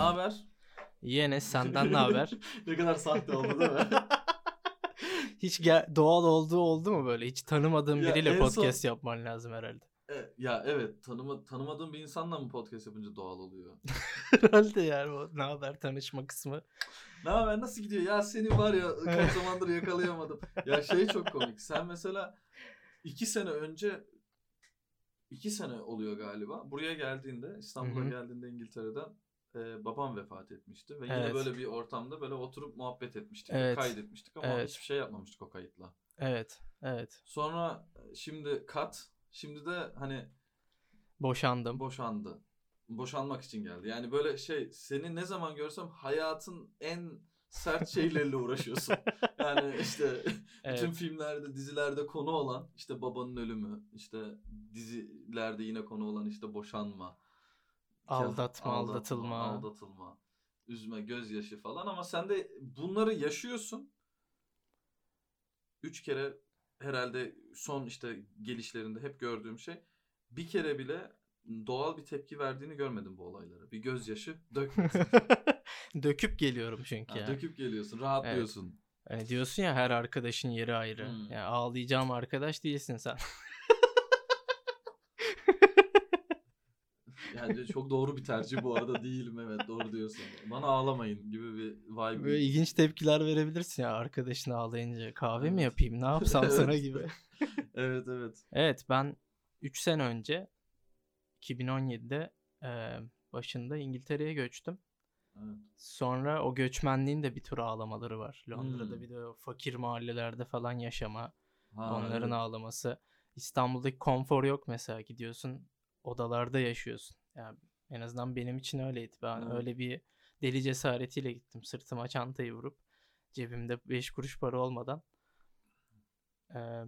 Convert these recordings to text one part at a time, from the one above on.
haber? İyi Enes senden ne haber? ne kadar sahte oldu değil mi? Hiç ge- doğal olduğu oldu mu böyle? Hiç tanımadığın Ya biriyle podcast son- yapman lazım herhalde. E, ya evet tanıma, tanımadığım bir insanla mı podcast yapınca doğal oluyor? herhalde yani o ne haber tanışma kısmı. Ne haber nasıl gidiyor? Ya seni var ya kaç zamandır yakalayamadım. Ya şey çok komik. Sen mesela iki sene önce iki sene oluyor galiba. Buraya geldiğinde İstanbul'a Hı hı. geldiğinde İngiltere'den e, babam vefat etmişti. Ve yine Evet. böyle bir ortamda böyle oturup muhabbet etmiştik. ve Evet. Kaydetmiştik ama Evet. hiçbir şey yapmamıştık o kayıtla. Evet, evet. Sonra şimdi kat. Şimdi de hani Boşandım. boşandı. Boşanmak için geldi. Yani böyle şey seni ne zaman görsem hayatın en sert şeyleriyle uğraşıyorsun. Yani işte bütün Evet. filmlerde, dizilerde konu olan işte babanın ölümü, işte dizilerde yine konu olan işte boşanma, Aldatma, aldatılma. aldatılma, üzme, gözyaşı falan ama sen de bunları yaşıyorsun. Üç kere herhalde son işte gelişlerinde hep gördüğüm şey bir kere bile doğal bir tepki verdiğini görmedim bu olaylara. Bir gözyaşı dökmedin. Döküp geliyorum çünkü Ha, ya. döküp geliyorsun, rahatlıyorsun. Hani diyorsun ya her arkadaşın yeri ayrı. Hmm. Ya ağlayacağım arkadaş değilsin sen. Yani çok doğru bir tercih bu arada değilim evet doğru diyorsun. Bana ağlamayın gibi bir vibe. Böyle ilginç tepkiler verebilirsin ya arkadaşın ağlayınca. Kahve mi Evet. yapayım ne yapsam sana Evet. gibi. evet evet. Evet ben 3 sene önce 2017'de e, başında İngiltere'ye göçtüm. evet. Sonra o göçmenliğin de bir tür ağlamaları var. Londra'da Hmm. bir de o fakir mahallelerde falan yaşama. Ha, onların evet. ağlaması. İstanbul'daki konfor yok mesela. Gidiyorsun odalarda yaşıyorsun. Yani en azından benim için öyleydi. Ben Evet. öyle bir deli cesaretiyle gittim. Sırtıma çantayı vurup cebimde 5 kuruş para olmadan. Ee,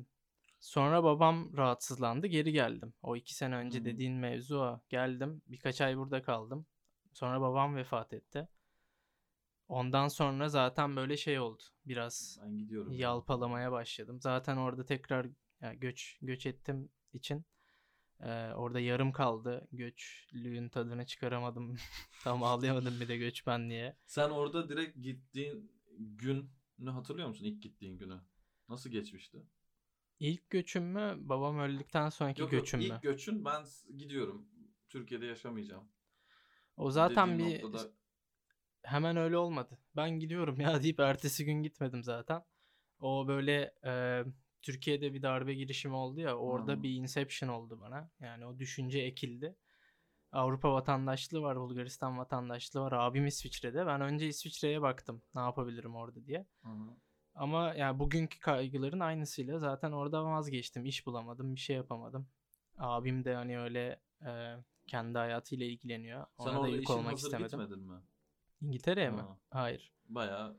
sonra babam rahatsızlandı. Geri geldim. O iki sene önce Hmm. dediğin mevzu o. Geldim. Birkaç ay burada kaldım. Sonra babam vefat etti. Ondan sonra zaten böyle şey oldu. Biraz Ben gidiyorum. yalpalamaya başladım. Zaten orada tekrar yani göç göç ettim için e, orada yarım kaldı. Göçlüğün tadını çıkaramadım. Tam ağlayamadım bir de göçmenliğe. Sen orada direkt gittiğin günü hatırlıyor musun? İlk gittiğin günü. Nasıl geçmişti? İlk göçüm mü? Babam öldükten sonraki Yok yok göçüm mü? ilk göçün ben gidiyorum. Türkiye'de yaşamayacağım. o zaten dediğin bir noktada- hemen öyle olmadı. Ben gidiyorum ya deyip ertesi gün gitmedim zaten. O böyle e, Türkiye'de bir darbe girişimi oldu ya orada Hı. bir inception oldu bana. Yani o düşünce ekildi. Avrupa vatandaşlığı var, Bulgaristan vatandaşlığı var. Abim İsviçre'de. Ben önce İsviçre'ye baktım. Ne yapabilirim orada diye. Hı. Ama yani bugünkü kaygıların aynısıyla zaten orada vazgeçtim. İş bulamadım, bir şey yapamadım. Abim de hani öyle e, kendi hayatıyla ilgileniyor. Sen Ona da orada yük işin olmak istemedim. gitmedin mi? İngiltere'ye mi? Ha. Hayır. Baya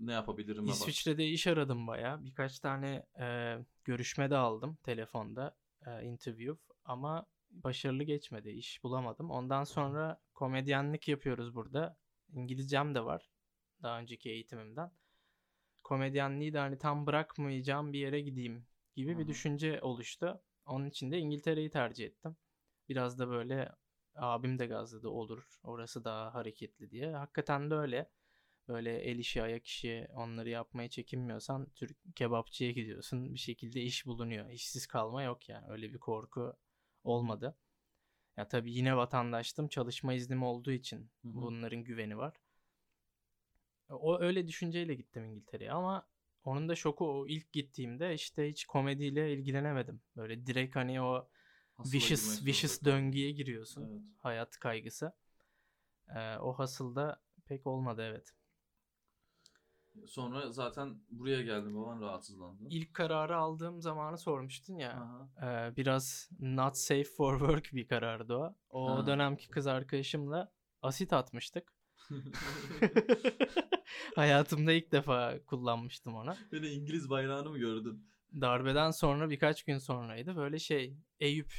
ne yapabilirim. İsviçre'de iş aradım baya. Birkaç tane e, görüşme de aldım telefonda. E, interview. Ama başarılı geçmedi. İş bulamadım. Ondan sonra komedyenlik yapıyoruz burada. İngilizcem de var. Daha önceki eğitimimden. Komedyenliği de hani tam bırakmayacağım bir yere gideyim gibi Hı bir düşünce oluştu. Onun için de İngiltere'yi tercih ettim. Biraz da böyle abim de gazladı olur. Orası daha hareketli diye. Hakikaten de öyle böyle el işi ayak işi onları yapmaya çekinmiyorsan Türk kebapçıya gidiyorsun bir şekilde iş bulunuyor. İşsiz kalma yok yani öyle bir korku olmadı. Ya tabii yine vatandaştım çalışma iznim olduğu için Hı hı. bunların güveni var. O öyle düşünceyle gittim İngiltere'ye ama onun da şoku o ilk gittiğimde işte hiç komediyle ilgilenemedim. Böyle direkt hani o Hasıla vicious vicious döngüye giriyorsun. Evet. Hayat kaygısı. Ee, o hasılda pek olmadı evet. Sonra zaten buraya geldim baban rahatsızlandı. İlk kararı aldığım zamanı sormuştun ya. E, biraz not safe for work bir karardı o. O Ha. dönemki kız arkadaşımla asit atmıştık. Hayatımda ilk defa kullanmıştım onu. Beni İngiliz bayrağını mı gördün? Darbeden sonra birkaç gün sonraydı. Böyle şey Eyüp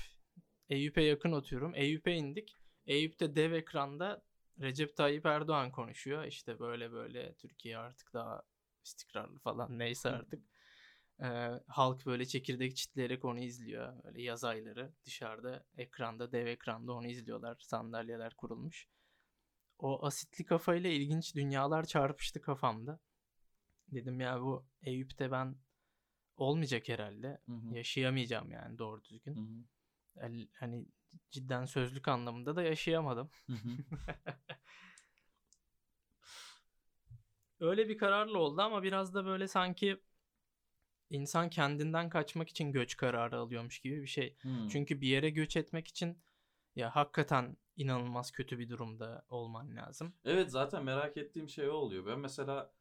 Eyüp'e yakın oturuyorum. Eyüp'e indik. Eyüp'te dev ekranda Recep Tayyip Erdoğan konuşuyor. İşte böyle böyle Türkiye artık daha istikrarlı falan neyse artık. Ee, halk böyle çekirdek çitleyerek onu izliyor. Böyle yaz ayları dışarıda ekranda dev ekranda onu izliyorlar. Sandalyeler kurulmuş. o asitli kafayla ilginç dünyalar çarpıştı kafamda. Dedim ya bu Eyüp'te ben olmayacak herhalde. Hı hı. Yaşayamayacağım yani doğru düzgün. Hı hı. El- hani cidden sözlük anlamında da yaşayamadım. Öyle bir kararla oldu ama biraz da böyle sanki insan kendinden kaçmak için göç kararı alıyormuş gibi bir şey. Hı. Çünkü bir yere göç etmek için ya hakikaten inanılmaz kötü bir durumda olman lazım. Evet zaten merak ettiğim şey o oluyor. Ben mesela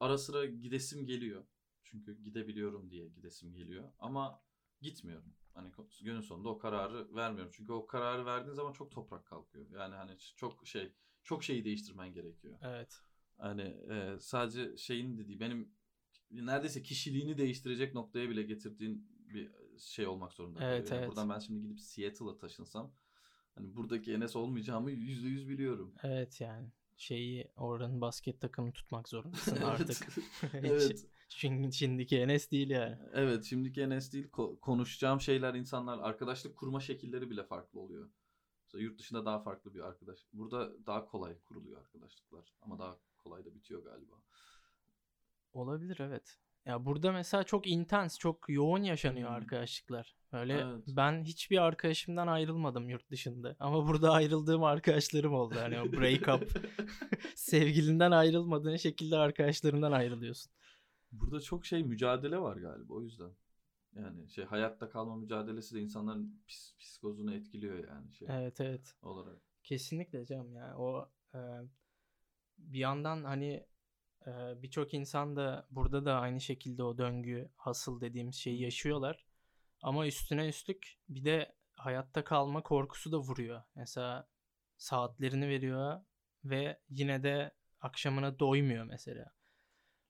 ara sıra gidesim geliyor. Çünkü gidebiliyorum diye gidesim geliyor. Ama gitmiyorum. Hani günün sonunda o kararı vermiyorum. Çünkü o kararı verdiğin zaman çok toprak kalkıyor. Yani hani çok şey çok şeyi değiştirmen gerekiyor. Evet. Hani e, sadece şeyin dediği benim neredeyse kişiliğini değiştirecek noktaya bile getirdiğin bir şey olmak zorunda kalıyor. Evet, Yani evet. Buradan ben şimdi gidip Seattle'a taşınsam hani buradaki Enes olmayacağımı yüzde yüz biliyorum. Evet yani şeyi oranın basket takımını tutmak zorundasın artık. evet. Şimdi, şimdiki Enes değil yani. Evet şimdiki Enes değil ko- konuşacağım şeyler insanlar arkadaşlık kurma şekilleri bile farklı oluyor. Mesela yurt dışında daha farklı bir arkadaş. Burada daha kolay kuruluyor arkadaşlıklar ama daha kolay da bitiyor galiba. Olabilir evet. Ya burada mesela çok intens, çok yoğun yaşanıyor Hmm. arkadaşlıklar. Öyle Evet. ben hiçbir arkadaşımdan ayrılmadım yurt dışında. Ama burada ayrıldığım arkadaşlarım oldu. Hani o break up, sevgilinden ayrılmadığın şekilde arkadaşlarından ayrılıyorsun. Burada çok şey mücadele var galiba o yüzden. Yani şey hayatta kalma mücadelesi de insanların pis, psikozunu etkiliyor yani şey Evet evet. olarak. Kesinlikle canım ya. O e, bir yandan hani birçok insan da burada da aynı şekilde o döngü hasıl dediğimiz şeyi yaşıyorlar. Ama üstüne üstlük bir de hayatta kalma korkusu da vuruyor. Mesela saatlerini veriyor ve yine de akşamına doymuyor mesela.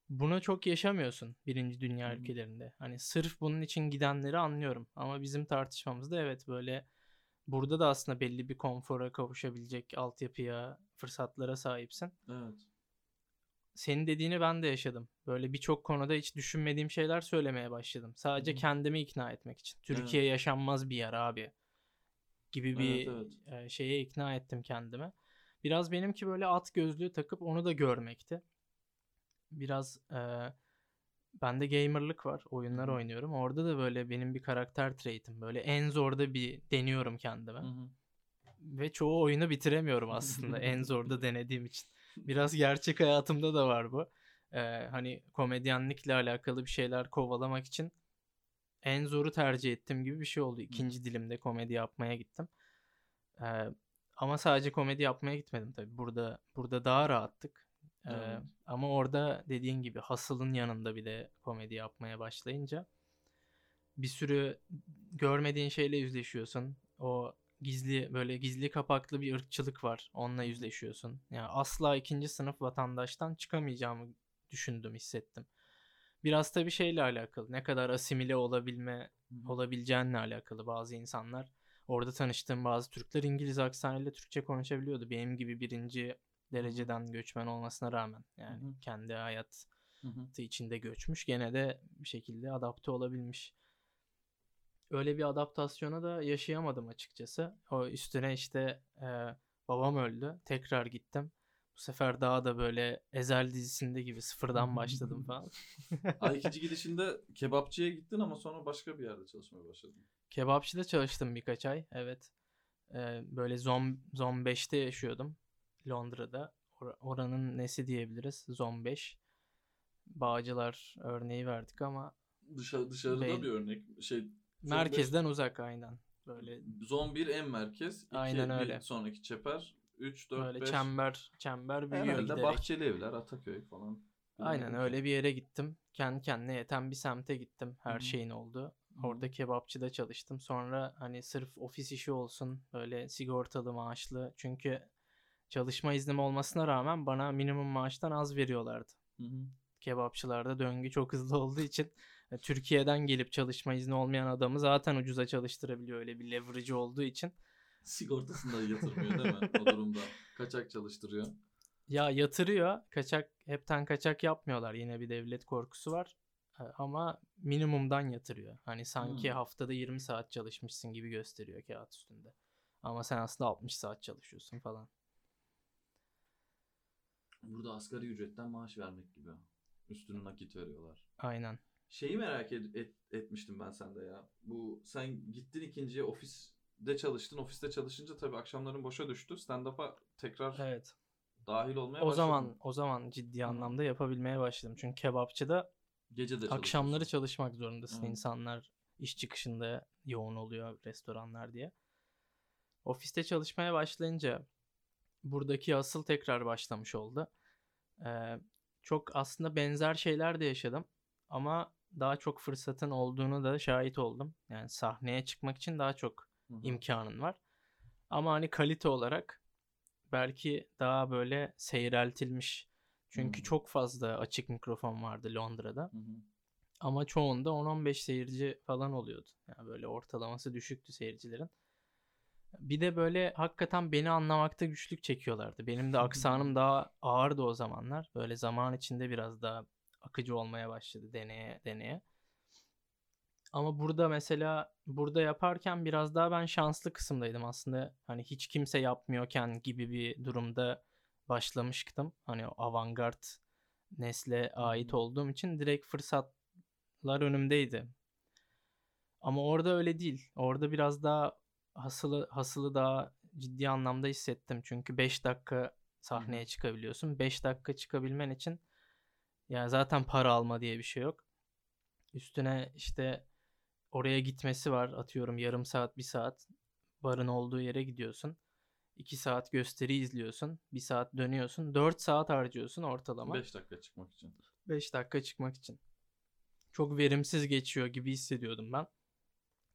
Bunu çok yaşamıyorsun birinci dünya hı. ülkelerinde. Hani sırf bunun için gidenleri anlıyorum. Ama bizim tartışmamızda evet böyle burada da aslında belli bir konfora kavuşabilecek altyapıya, fırsatlara sahipsin. Evet. Senin dediğini ben de yaşadım. Böyle birçok konuda hiç düşünmediğim şeyler söylemeye başladım. Sadece Hı hı. kendimi ikna etmek için. Türkiye yaşanmaz bir yer abi gibi bir Evet, e, şeye ikna ettim kendime. Biraz benimki böyle at gözlüğü takıp onu da görmekti. Biraz e, bende gamerlık var. Oyunlar Hı hı. oynuyorum. Orada da böyle benim bir karakter trait'im. Böyle en zorda bir deniyorum kendime. Hı hı. Ve çoğu oyunu bitiremiyorum aslında en zorda denediğim için. Biraz gerçek hayatımda da var bu. Ee, hani komedyenlikle alakalı bir şeyler kovalamak için en zoru tercih ettiğim gibi bir şey oldu. İkinci dilimde komedi yapmaya gittim. Ee, ama sadece komedi yapmaya gitmedim tabii. Burada burada daha rahattık. Ee, Evet. ama orada dediğin gibi hasılın yanında bir de komedi yapmaya başlayınca bir sürü görmediğin şeyle yüzleşiyorsun. O gizli böyle gizli kapaklı bir ırkçılık var. Onunla yüzleşiyorsun. Yani asla ikinci sınıf vatandaştan çıkamayacağımı düşündüm, hissettim. Biraz tabii şeyle alakalı. Ne kadar asimile olabilme olabileceğinle alakalı bazı insanlar. Orada tanıştığım bazı Türkler İngiliz aksanıyla Türkçe konuşabiliyordu. Benim gibi birinci dereceden göçmen olmasına rağmen. Yani Hı hı. kendi hayatı içinde göçmüş. Gene de bir şekilde adapte olabilmiş. Öyle bir adaptasyonu da yaşayamadım açıkçası. O üstüne işte e, babam öldü. Tekrar gittim. Bu sefer daha da böyle Ezel dizisinde gibi sıfırdan başladım falan. Ay ikinci gidişinde kebapçıya gittin ama sonra başka bir yerde çalışmaya başladın. Kebapçıda çalıştım birkaç ay. Evet. E, böyle Zon, Zon 5'te yaşıyordum. Londra'da. Or- oranın nesi diyebiliriz? Zon 5. Bağcılar örneği verdik ama Dışarı, dışarıda Bey- bir örnek. Şey merkezden uzak aynen. Böyle Zon 1 en merkez. 2 Aynen bir öyle. sonraki çeper. 3, 4, Böyle 5. çember çember büyüyor Herhalde giderek. Bahçeli Evler, Ataköy falan. Aynen öyle bir yere gittim. Kendi kendine yeten bir semte gittim. Her Hı hı. şeyin hı. Orada kebapçıda çalıştım. Sonra hani sırf ofis işi olsun böyle sigortalı maaşlı. Çünkü çalışma iznim olmasına rağmen bana minimum maaştan az veriyorlardı. Hı hı. Kebapçılarda döngü çok hızlı olduğu için Türkiye'den gelip çalışma izni olmayan adamı zaten ucuza çalıştırabiliyor öyle bir leverage olduğu için. Sigortasını da yatırmıyor değil mi o durumda? Kaçak çalıştırıyor. Ya yatırıyor. Kaçak hepten kaçak yapmıyorlar. Yine bir devlet korkusu var. E, Ama minimumdan yatırıyor. Hani sanki Hmm. haftada 20 saat çalışmışsın gibi gösteriyor kağıt üstünde. Ama sen aslında 60 saat çalışıyorsun falan. Burada asgari ücretten maaş vermek gibi. Üstünü nakit veriyorlar. Aynen. Şeyi merak et, et- etmiştim ben sende ya. Bu sen gittin ikinciye ofiste çalıştın. Ofiste çalışınca tabii akşamların boşa düştü. Stand-up'a tekrar Evet. dahil olmaya O başladın. zaman o zaman ciddi anlamda yapabilmeye başladım. Çünkü kebapçıda gece de akşamları çalışıyorsun. çalışmak zorundasın. Evet. İnsanlar iş çıkışında yoğun oluyor restoranlar diye. Ofiste çalışmaya başlayınca buradaki asıl tekrar başlamış oldu. Ee, çok aslında benzer şeyler de yaşadım ama daha çok fırsatın olduğunu da şahit oldum. Yani sahneye çıkmak için daha çok Hı hı. imkanın var. Ama hani kalite olarak belki daha böyle seyreltilmiş. Çünkü Hmm. çok fazla açık mikrofon vardı Londra'da. Hı hı. Ama çoğunda 10-15 seyirci falan oluyordu. Yani böyle ortalaması düşüktü seyircilerin. Bir de böyle hakikaten beni anlamakta güçlük çekiyorlardı. Benim de aksanım daha ağırdı o zamanlar. Böyle zaman içinde biraz daha akıcı olmaya başladı deneye deneye. Ama burada mesela burada yaparken biraz daha ben şanslı kısımdaydım aslında. Hani hiç kimse yapmıyorken gibi bir durumda başlamıştım. Hani o avantgard nesle ait olduğum için direkt fırsatlar önümdeydi. Ama orada öyle değil. Orada biraz daha hasılı hasılı daha ciddi anlamda hissettim. Çünkü 5 dakika sahneye çıkabiliyorsun. 5 dakika çıkabilmen için yani zaten para alma diye bir şey yok. Üstüne işte oraya gitmesi var. Atıyorum yarım saat, bir saat. Barın olduğu yere gidiyorsun. 2 saat gösteri izliyorsun. 1 saat dönüyorsun. 4 saat harcıyorsun ortalama. 5 dakika çıkmak için. 5 dakika çıkmak için. Çok verimsiz geçiyor gibi hissediyordum ben.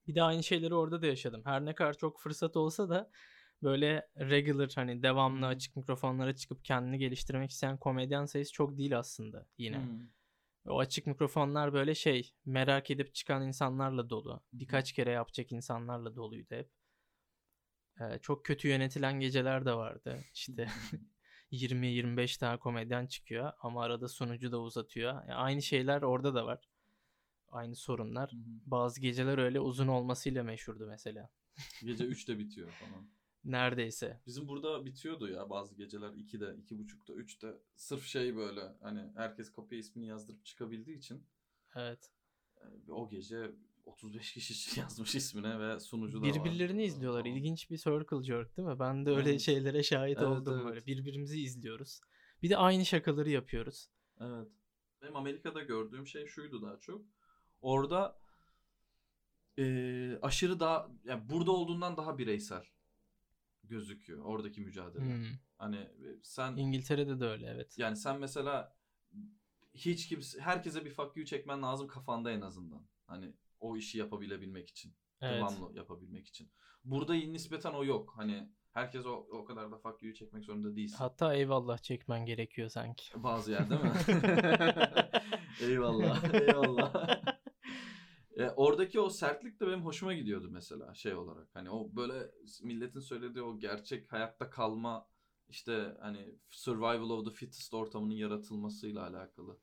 Bir de aynı şeyleri orada da yaşadım. Her ne kadar çok fırsat olsa da böyle regular hani devamlı açık mikrofonlara çıkıp kendini geliştirmek isteyen komedyen sayısı çok değil aslında yine. Hı. O açık mikrofonlar böyle şey merak edip çıkan insanlarla dolu. Birkaç kere yapacak insanlarla doluydu hep. Ee, çok kötü yönetilen geceler de vardı. İşte 20-25 tane komedyen çıkıyor ama arada sunucu da uzatıyor. Yani aynı şeyler orada da var. Aynı sorunlar. Bazı geceler öyle uzun olmasıyla meşhurdu mesela. Gece 3'te bitiyor falan. Neredeyse. Bizim burada bitiyordu ya bazı geceler 2'de, 2.30'da, 3'te. Sırf şey böyle hani herkes kapıya ismini yazdırıp çıkabildiği için Evet. e, o gece 35 kişi yazmış ismine ve sunucu da var. Birbirlerini izliyorlar. Falan. İlginç bir circle jerk değil mi? Ben de öyle Evet. şeylere şahit Evet, oldum evet. böyle. Birbirimizi izliyoruz. Bir de aynı şakaları yapıyoruz. Evet. Benim Amerika'da gördüğüm şey şuydu daha çok. Orada e, aşırı daha yani burada olduğundan daha bireysel gözüküyor oradaki mücadele. Hmm. Hani e, sen İngiltere'de de öyle evet. yani sen mesela hiç kimse herkese bir fuck you çekmen lazım kafanda en azından. Hani o işi yapabilebilmek için. Evet. Devamlı yapabilmek için. Burada nispeten o yok. Hani herkes o, o kadar da fuck you çekmek zorunda değilsin. Hatta eyvallah çekmen gerekiyor sanki. Bazı yer değil mi? eyvallah. Eyvallah. E, oradaki o sertlik de benim hoşuma gidiyordu mesela şey olarak. Hani o böyle milletin söylediği o gerçek hayatta kalma işte hani survival of the fittest ortamının yaratılmasıyla alakalı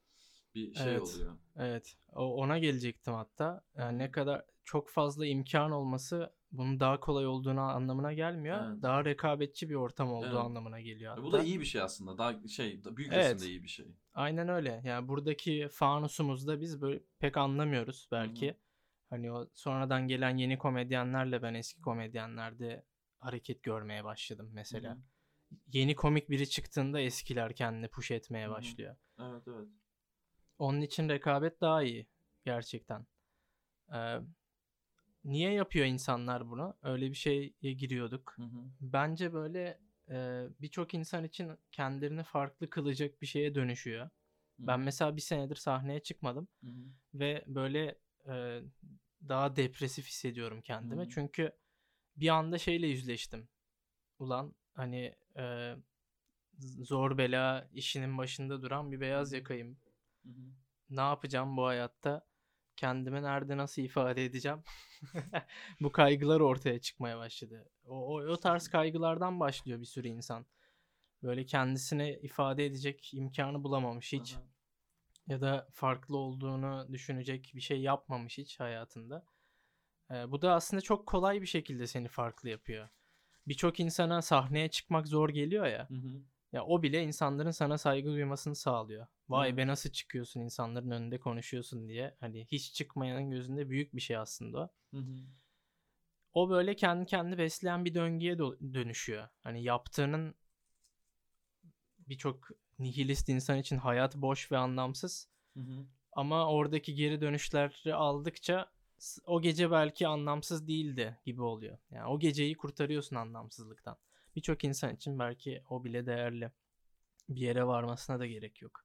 bir şey Evet. oluyor. Evet. O, ona gelecektim hatta. Yani ne kadar çok fazla imkan olması bunun daha kolay olduğunu anlamına gelmiyor. Evet. Daha rekabetçi bir ortam olduğu Evet. anlamına geliyor hatta. Bu da iyi bir şey aslında. Daha şey büyük Evet. resimde iyi bir şey. Aynen öyle. Yani buradaki fanusumuzda biz böyle pek anlamıyoruz belki. Hani o sonradan gelen yeni komedyenlerle ben eski komedyenlerde hareket görmeye başladım mesela. Hı hı. Yeni komik biri çıktığında eskiler kendini push etmeye Hı hı. başlıyor. Evet evet. Onun için rekabet daha iyi gerçekten. Ee, niye yapıyor insanlar bunu? Öyle bir şeye giriyorduk. Hı hı. Bence böyle e, birçok insan için kendilerini farklı kılacak bir şeye dönüşüyor. Hı Ben hı. mesela bir senedir sahneye çıkmadım Hı hı. ve böyle e, daha depresif hissediyorum kendime. Hı. Çünkü bir anda şeyle yüzleştim. Ulan hani e, zor bela işinin başında duran bir beyaz Hı hı. yakayım. Hı hı. Ne yapacağım bu hayatta? Kendimi nerede nasıl ifade edeceğim? bu kaygılar ortaya çıkmaya başladı. O, o, o tarz kaygılardan başlıyor bir sürü insan. Böyle kendisine ifade edecek imkanı bulamamış hiç Aha. ya da farklı olduğunu düşünecek bir şey yapmamış hiç hayatında. Ee, bu da aslında çok kolay bir şekilde seni farklı yapıyor. Birçok insana sahneye çıkmak zor geliyor ya. Hı hı. Ya o bile insanların sana saygı duymasını sağlıyor. Vay be nasıl çıkıyorsun insanların önünde konuşuyorsun diye. Hani hiç çıkmayanın gözünde büyük bir şey aslında o. O böyle kendi kendi besleyen bir döngüye dönüşüyor. Hani yaptığının birçok nihilist insan için hayat boş ve anlamsız. Ama oradaki geri dönüşleri aldıkça o gece belki anlamsız değildi gibi oluyor. Yani o geceyi kurtarıyorsun anlamsızlıktan. Birçok insan için belki o bile değerli. Bir yere varmasına da gerek yok.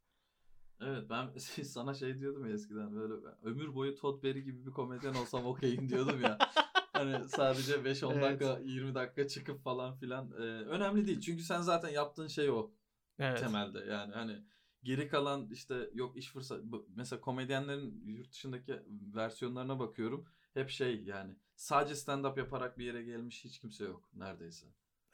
Evet ben sana şey diyordum ya eskiden böyle ben ömür boyu Todd Berry gibi bir komedyen olsam okeyim diyordum ya. Hani sadece 5-10 Evet. dakika 20 dakika çıkıp falan filan Ee, önemli değil. Çünkü sen zaten yaptığın şey o Evet. temelde yani hani geri kalan işte yok iş fırsatı bu- mesela komedyenlerin yurt dışındaki versiyonlarına bakıyorum hep şey yani sadece stand-up yaparak bir yere gelmiş hiç kimse yok neredeyse.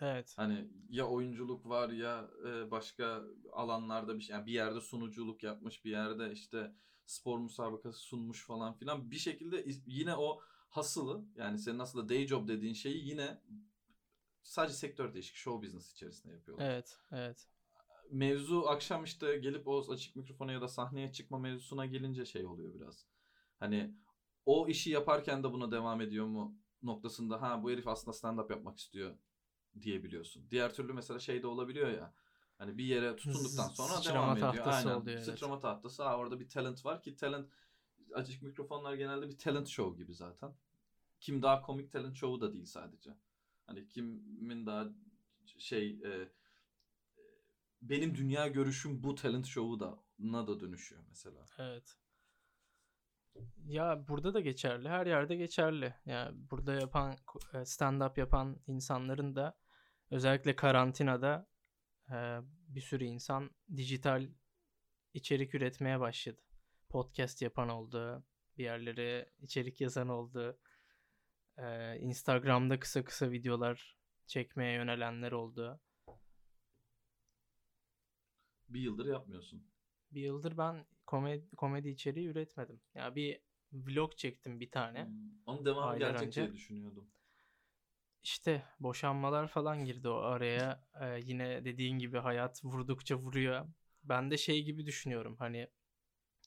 Evet. Hani ya oyunculuk var ya e, başka alanlarda bir şey yani bir yerde sunuculuk yapmış bir yerde işte spor müsabakası sunmuş falan filan bir şekilde yine o hasılı yani senin aslında day job dediğin şeyi yine sadece sektör değişik show business içerisinde yapıyorlar. Evet. Evet. Mevzu akşam işte gelip o açık mikrofona ya da sahneye çıkma mevzusuna gelince şey oluyor biraz. Hani o işi yaparken de buna devam ediyor mu noktasında ha bu herif aslında stand-up yapmak istiyor diyebiliyorsun. Diğer türlü mesela şey de olabiliyor ya. Hani bir yere tutunduktan sonra sıçrama devam ediyor. tahtası Aynen. oluyor, evet. Sıçrama tahtası. Ha, orada bir talent var ki talent açık mikrofonlar genelde bir talent show gibi zaten. Kim daha komik talent show'u da değil sadece. Hani kimin daha şey e, benim dünya görüşüm bu talent show'u da na da dönüşüyor mesela. Evet. Ya burada da geçerli. Her yerde geçerli. Ya burada yapan e, stand-up yapan insanların da özellikle karantinada e, bir sürü insan dijital içerik üretmeye başladı. Podcast yapan oldu. Bir yerlere içerik yazan oldu. E, Instagram'da kısa kısa videolar çekmeye yönelenler oldu. Bir yıldır yapmıyorsun. Bir yıldır ben komedi, komedi içeriği üretmedim. Ya bir vlog çektim bir tane. Hmm. Onun devamı gelecek önce. diye düşünüyordum. İşte boşanmalar falan girdi o araya. Ee, yine dediğin gibi hayat vurdukça vuruyor. Ben de şey gibi düşünüyorum. Hani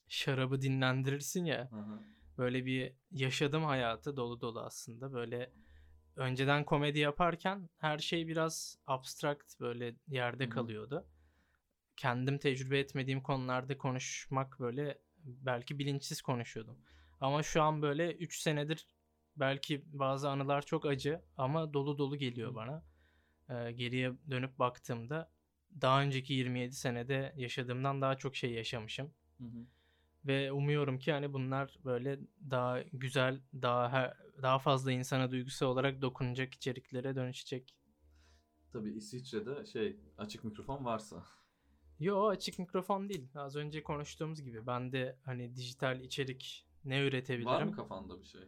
şarabı dinlendirirsin ya. Hı hı. Böyle bir yaşadım hayatı dolu dolu aslında. Böyle önceden komedi yaparken her şey biraz abstrakt böyle yerde Hı hı. kalıyordu. Kendim tecrübe etmediğim konularda konuşmak böyle belki bilinçsiz konuşuyordum. Ama şu an böyle 3 senedir belki bazı anılar çok acı ama dolu dolu geliyor bana. Ee, geriye dönüp baktığımda daha önceki 27 senede yaşadığımdan daha çok şey yaşamışım. Hı hı. Ve umuyorum ki hani bunlar böyle daha güzel, daha her- daha fazla insana duygusal olarak dokunacak içeriklere dönüşecek. Tabii İsviçre'de şey açık mikrofon varsa. Yo açık mikrofon değil. Az önce konuştuğumuz gibi ben de hani dijital içerik ne üretebilirim? Var mı kafanda bir şey?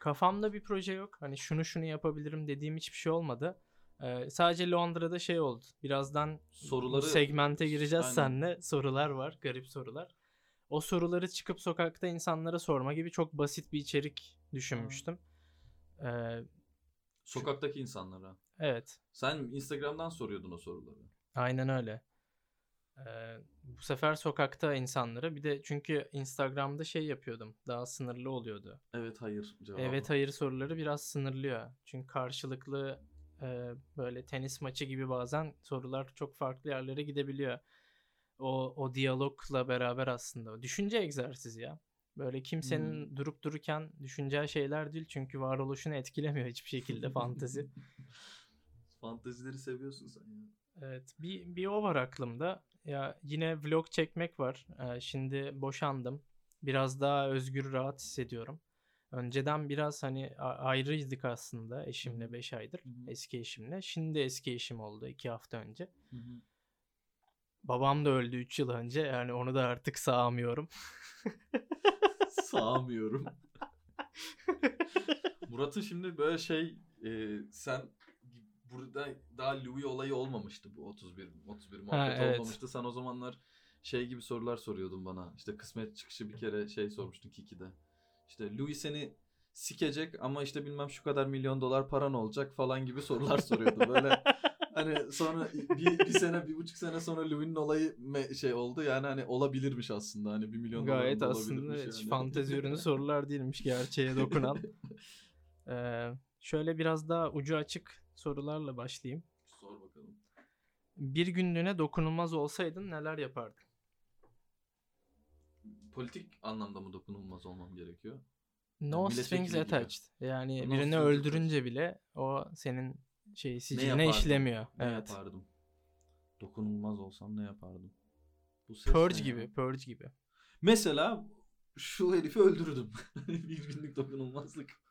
Kafamda bir proje yok. Hani şunu şunu yapabilirim dediğim hiçbir şey olmadı. Ee, sadece Londra'da şey oldu. Birazdan Soruları segmente gireceğiz Aynen. seninle. Sorular var. Garip sorular. O soruları çıkıp sokakta insanlara sorma gibi çok basit bir içerik düşünmüştüm. Ee, Sokaktaki insanlara. evet. Sen Instagram'dan soruyordun o soruları. Aynen öyle. Ee, bu sefer sokakta insanlara bir de çünkü Instagram'da şey yapıyordum. Daha sınırlı oluyordu. Evet hayır cevabı. Evet hayır soruları biraz sınırlıyor. Çünkü karşılıklı e, böyle tenis maçı gibi bazen sorular çok farklı yerlere gidebiliyor. O o diyalogla beraber aslında. Düşünce egzersizi ya. Böyle kimsenin durup dururken düşüneceği şeyler değil çünkü varoluşunu etkilemiyor hiçbir şekilde fantezi. Fantezileri seviyorsun sen ya. Evet, bir, bir o var aklımda. Ya yine vlog çekmek var. Ee, şimdi boşandım. Biraz daha özgür, rahat hissediyorum. Önceden biraz hani ayrıydık aslında eşimle 5 aydır. Hı hı. Eski eşimle. Şimdi eski eşim oldu 2 hafta önce. Hı hı. Babam da öldü 3 yıl önce. Yani onu da artık sağamıyorum. Sağmıyorum. Murat'ın şimdi böyle şey e, sen burada daha Louis olayı olmamıştı bu 31 31 muhabbet evet. olmamıştı. Sen o zamanlar şey gibi sorular soruyordun bana. İşte kısmet çıkışı bir kere şey sormuştun Kiki'de. İşte Louis seni sikecek ama işte bilmem şu kadar milyon dolar paran olacak falan gibi sorular soruyordu. Böyle hani sonra bir, bir sene bir buçuk sene sonra Louis'nin olayı me- şey oldu yani hani olabilirmiş aslında hani bir milyon Gayet doların da aslında hiç yani. fantezi ürünü sorular değilmiş gerçeğe dokunan. Ee, şöyle biraz daha ucu açık sorularla başlayayım. Sor bakalım. Bir günlüğüne dokunulmaz olsaydın neler yapardın? Politik anlamda mı dokunulmaz olmam gerekiyor? No strings gibi. attached. Yani No birini öldürünce bile o senin şey siciline işlemiyor. Ne evet. yapardım? Dokunulmaz olsam ne yapardım? Bu Purge ne ya? gibi, Purge gibi. Mesela şu herifi öldürdüm. bir günlük dokunulmazlık.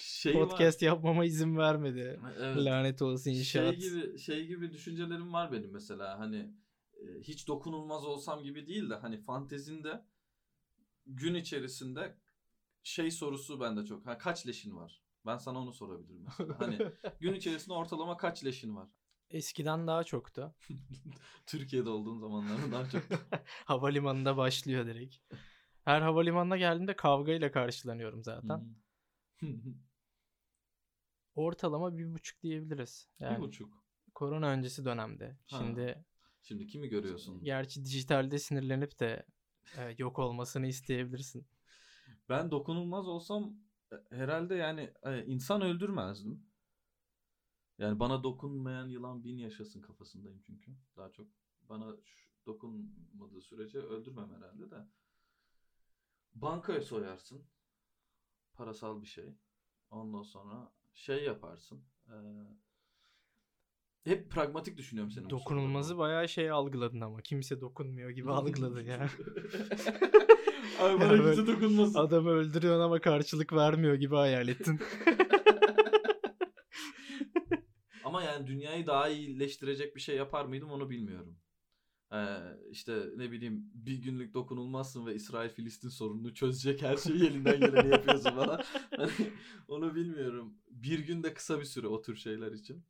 Şey var. Podcast yapmama izin vermedi. Evet. Lanet olası inşaat. Şey gibi şey gibi düşüncelerim var benim mesela hani e, hiç dokunulmaz olsam gibi değil de hani fantezinde gün içerisinde şey sorusu bende çok. Ha kaç leşin var? Ben sana onu sorabilirim mesela. Hani gün içerisinde ortalama kaç leşin var? Eskiden daha çoktu. Türkiye'de olduğun zamanlarda daha çok. Havalimanında başlıyor direkt. Her havalimanına geldiğimde kavgayla karşılanıyorum zaten. Ortalama bir buçuk diyebiliriz. bir Yani buçuk. korona öncesi dönemde. Ha. Şimdi Şimdi kimi görüyorsun? gerçi dijitalde sinirlenip de e, yok olmasını isteyebilirsin. Ben dokunulmaz olsam e, herhalde yani e, insan öldürmezdim. Yani bana dokunmayan yılan bin yaşasın kafasındayım çünkü daha çok. Bana dokunmadığı sürece öldürmem herhalde de. Bankaya soyarsın. Parasal bir şey. Ondan sonra şey yaparsın. e, hep pragmatik düşünüyorum senin Dokunulmazı bayağı şey algıladın ama. Kimse dokunmuyor gibi algıladın ya. Abi bana kimse dokunmasın. Adamı öldürüyorsun ama karşılık vermiyor gibi hayal ettin. Ama yani dünyayı daha iyileştirecek bir şey yapar mıydım onu bilmiyorum. Ee, işte ne bileyim bir günlük dokunulmazsın ve İsrail-Filistin sorununu çözecek her şeyi elinden geleni yapıyorsun falan. Hani onu bilmiyorum. Bir gün de kısa bir süre o tür şeyler için.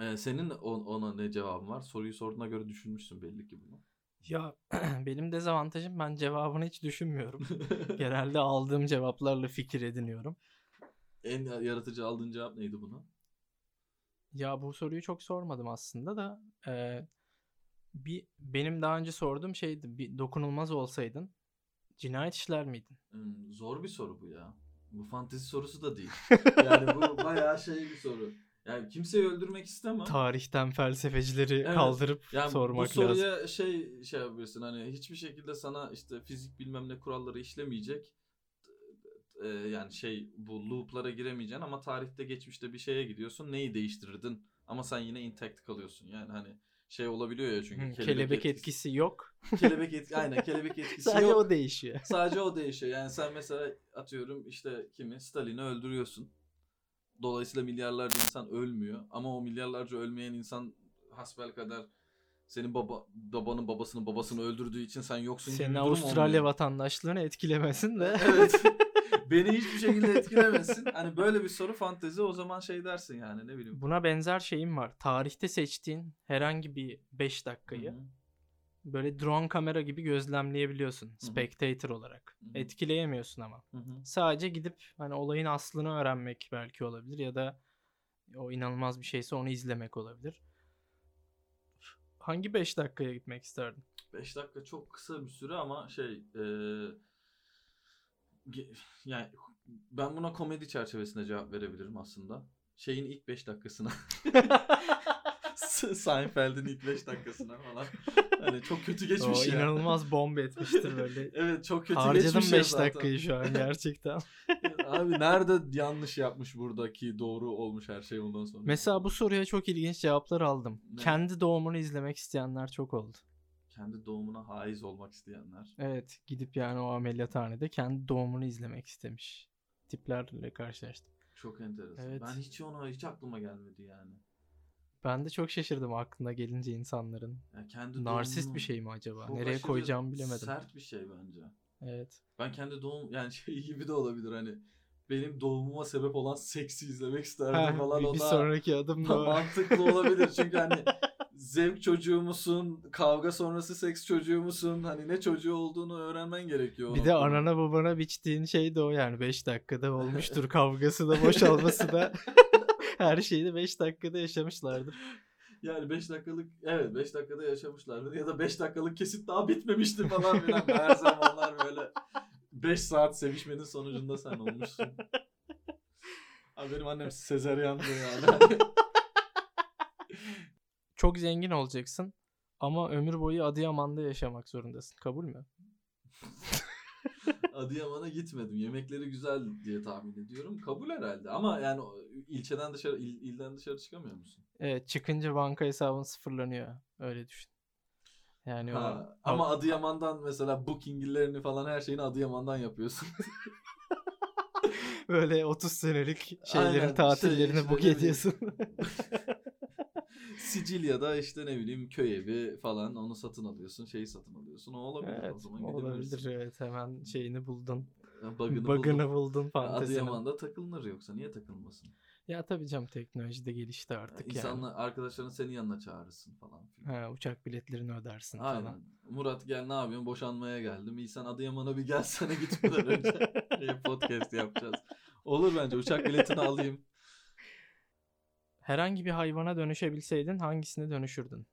Ee, senin on- ona ne cevabın var? Soruyu sorduğuna göre düşünmüşsün belli ki bunu. Ya benim dezavantajım ben cevabını hiç düşünmüyorum. Genelde aldığım cevaplarla fikir ediniyorum. en yaratıcı aldığın cevap neydi buna? Ya bu soruyu çok sormadım aslında da e, bir benim daha önce sorduğum şeydi bir dokunulmaz olsaydın cinayet işler miydin? Hmm, zor bir soru bu ya. Bu fantezi sorusu da değil. Yani bu bayağı şey bir soru. Yani kimseyi öldürmek istemem. Tarihten felsefecileri Evet. kaldırıp Yani sormak bu soruya lazım. şey şey yapıyorsun hani hiçbir şekilde sana işte fizik bilmem ne kuralları işlemeyecek. Ee, yani şey bu loop'lara giremeyeceksin ama tarihte geçmişte bir şeye gidiyorsun. Neyi değiştirirdin? Ama sen yine intact kalıyorsun. Yani hani şey olabiliyor ya çünkü Hı, kelebek, etkisi yok. kelebek etkisi aynen kelebek etkisi Sadece yok. o değişiyor. Sadece o değişiyor. Yani sen mesela atıyorum işte kimi Stalin'i öldürüyorsun. Dolayısıyla milyarlarca insan ölmüyor. Ama o milyarlarca ölmeyen insan hasbel kadar senin baba babanın babasının babasını öldürdüğü için sen yoksun gibi Senin durum Avustralya vatandaşlığını etkilemesin de. evet. Beni hiçbir şekilde etkilemesin. Hani böyle bir soru fantezi o zaman şey dersin yani ne bileyim. Buna benzer şeyim var. Tarihte seçtiğin herhangi bir 5 dakikayı Hı hı. böyle drone kamera gibi gözlemleyebiliyorsun spectator olarak. Hı hı. Etkileyemiyorsun ama. Hı hı. Sadece gidip hani olayın aslını öğrenmek belki olabilir ya da o inanılmaz bir şeyse onu izlemek olabilir. Hangi 5 dakikaya gitmek isterdin? 5 dakika çok kısa bir süre ama şey ge- yani ben buna komedi çerçevesinde cevap verebilirim aslında. Şeyin ilk 5 dakikasına. Seinfeld'in ilk 5 dakikasına falan. Hani çok kötü o geçmiş ya. inanılmaz bomba etmiştir böyle. Evet çok kötü Harcadım geçmiş ya 5 zaten. dakikayı şu an gerçekten. Abi nerede yanlış yapmış buradaki doğru olmuş her şey ondan sonra. Mesela bu soruya çok ilginç cevaplar aldım. Ne? Kendi doğumunu izlemek isteyenler çok oldu. Kendi doğumuna haiz olmak isteyenler. Evet gidip yani o ameliyathanede kendi doğumunu izlemek istemiş. Tiplerle karşılaştım. Çok enteresan. Evet. Ben hiç ona hiç aklıma gelmedi yani. Ben de çok şaşırdım aklına gelince insanların. Ya kendi Narsist bir şey mi acaba? Çok Nereye koyacağımı bilemedim. Sert bir şey bence. Evet. Ben kendi doğum yani şey gibi de olabilir hani benim doğumuma sebep olan seksi izlemek isterdim Ha, falan bir, bir sonraki adım da mantıklı olabilir çünkü hani zevk çocuğu musun kavga sonrası seks çocuğu musun hani ne çocuğu olduğunu öğrenmen gerekiyor. Bir de noktada. anana babana biçtiğin şey de o yani 5 dakikada olmuştur kavgası da boşalması da Her şeyi de 5 dakikada yaşamışlardır. Yani 5 dakikalık evet 5 dakikada yaşamışlardır ya da 5 dakikalık kesit daha bitmemişti falan filan. Her zamanlar böyle 5 saat sevişmenin sonucunda sen olmuşsun. Abi benim annem sezeryandı yani. Çok zengin olacaksın ama ömür boyu Adıyaman'da yaşamak zorundasın. Kabul mü? Adıyaman'a gitmedim. Yemekleri güzel diye tahmin ediyorum. Kabul herhalde. Ama yani o ilçeden dışarı, il- ilden dışarı çıkamıyor musun? Evet çıkınca banka hesabın sıfırlanıyor. Öyle düşün. Yani o Ha, ama Adıyaman'dan mesela bookinglerini falan her şeyini Adıyaman'dan yapıyorsun. böyle 30 senelik şeylerin Aynen, tatillerini şey, book ediyorsun. Sicilya'da işte ne bileyim köy evi falan onu satın alıyorsun. Şeyi satın alıyorsun. O olabilir. evet o zaman olabilir evet hemen şeyini buldun. Ya Bug'ını, Bug'ını buldum. buldun fantezinin. Adıyaman'da takılınır yoksa niye takılmasın? Ya tabii canım teknoloji de gelişti Yani artık yani. İnsanlar arkadaşların senin yanına çağırırsın falan. Ha, uçak biletlerini ödersin Aynen. falan. Murat gel ne yapıyorsun? Boşanmaya geldim. İyi sen Adıyaman'a bir gelsene gitmeden önce. Diye podcast yapacağız. Olur bence. Uçak biletini alayım. Herhangi bir hayvana dönüşebilseydin hangisine dönüşürdün?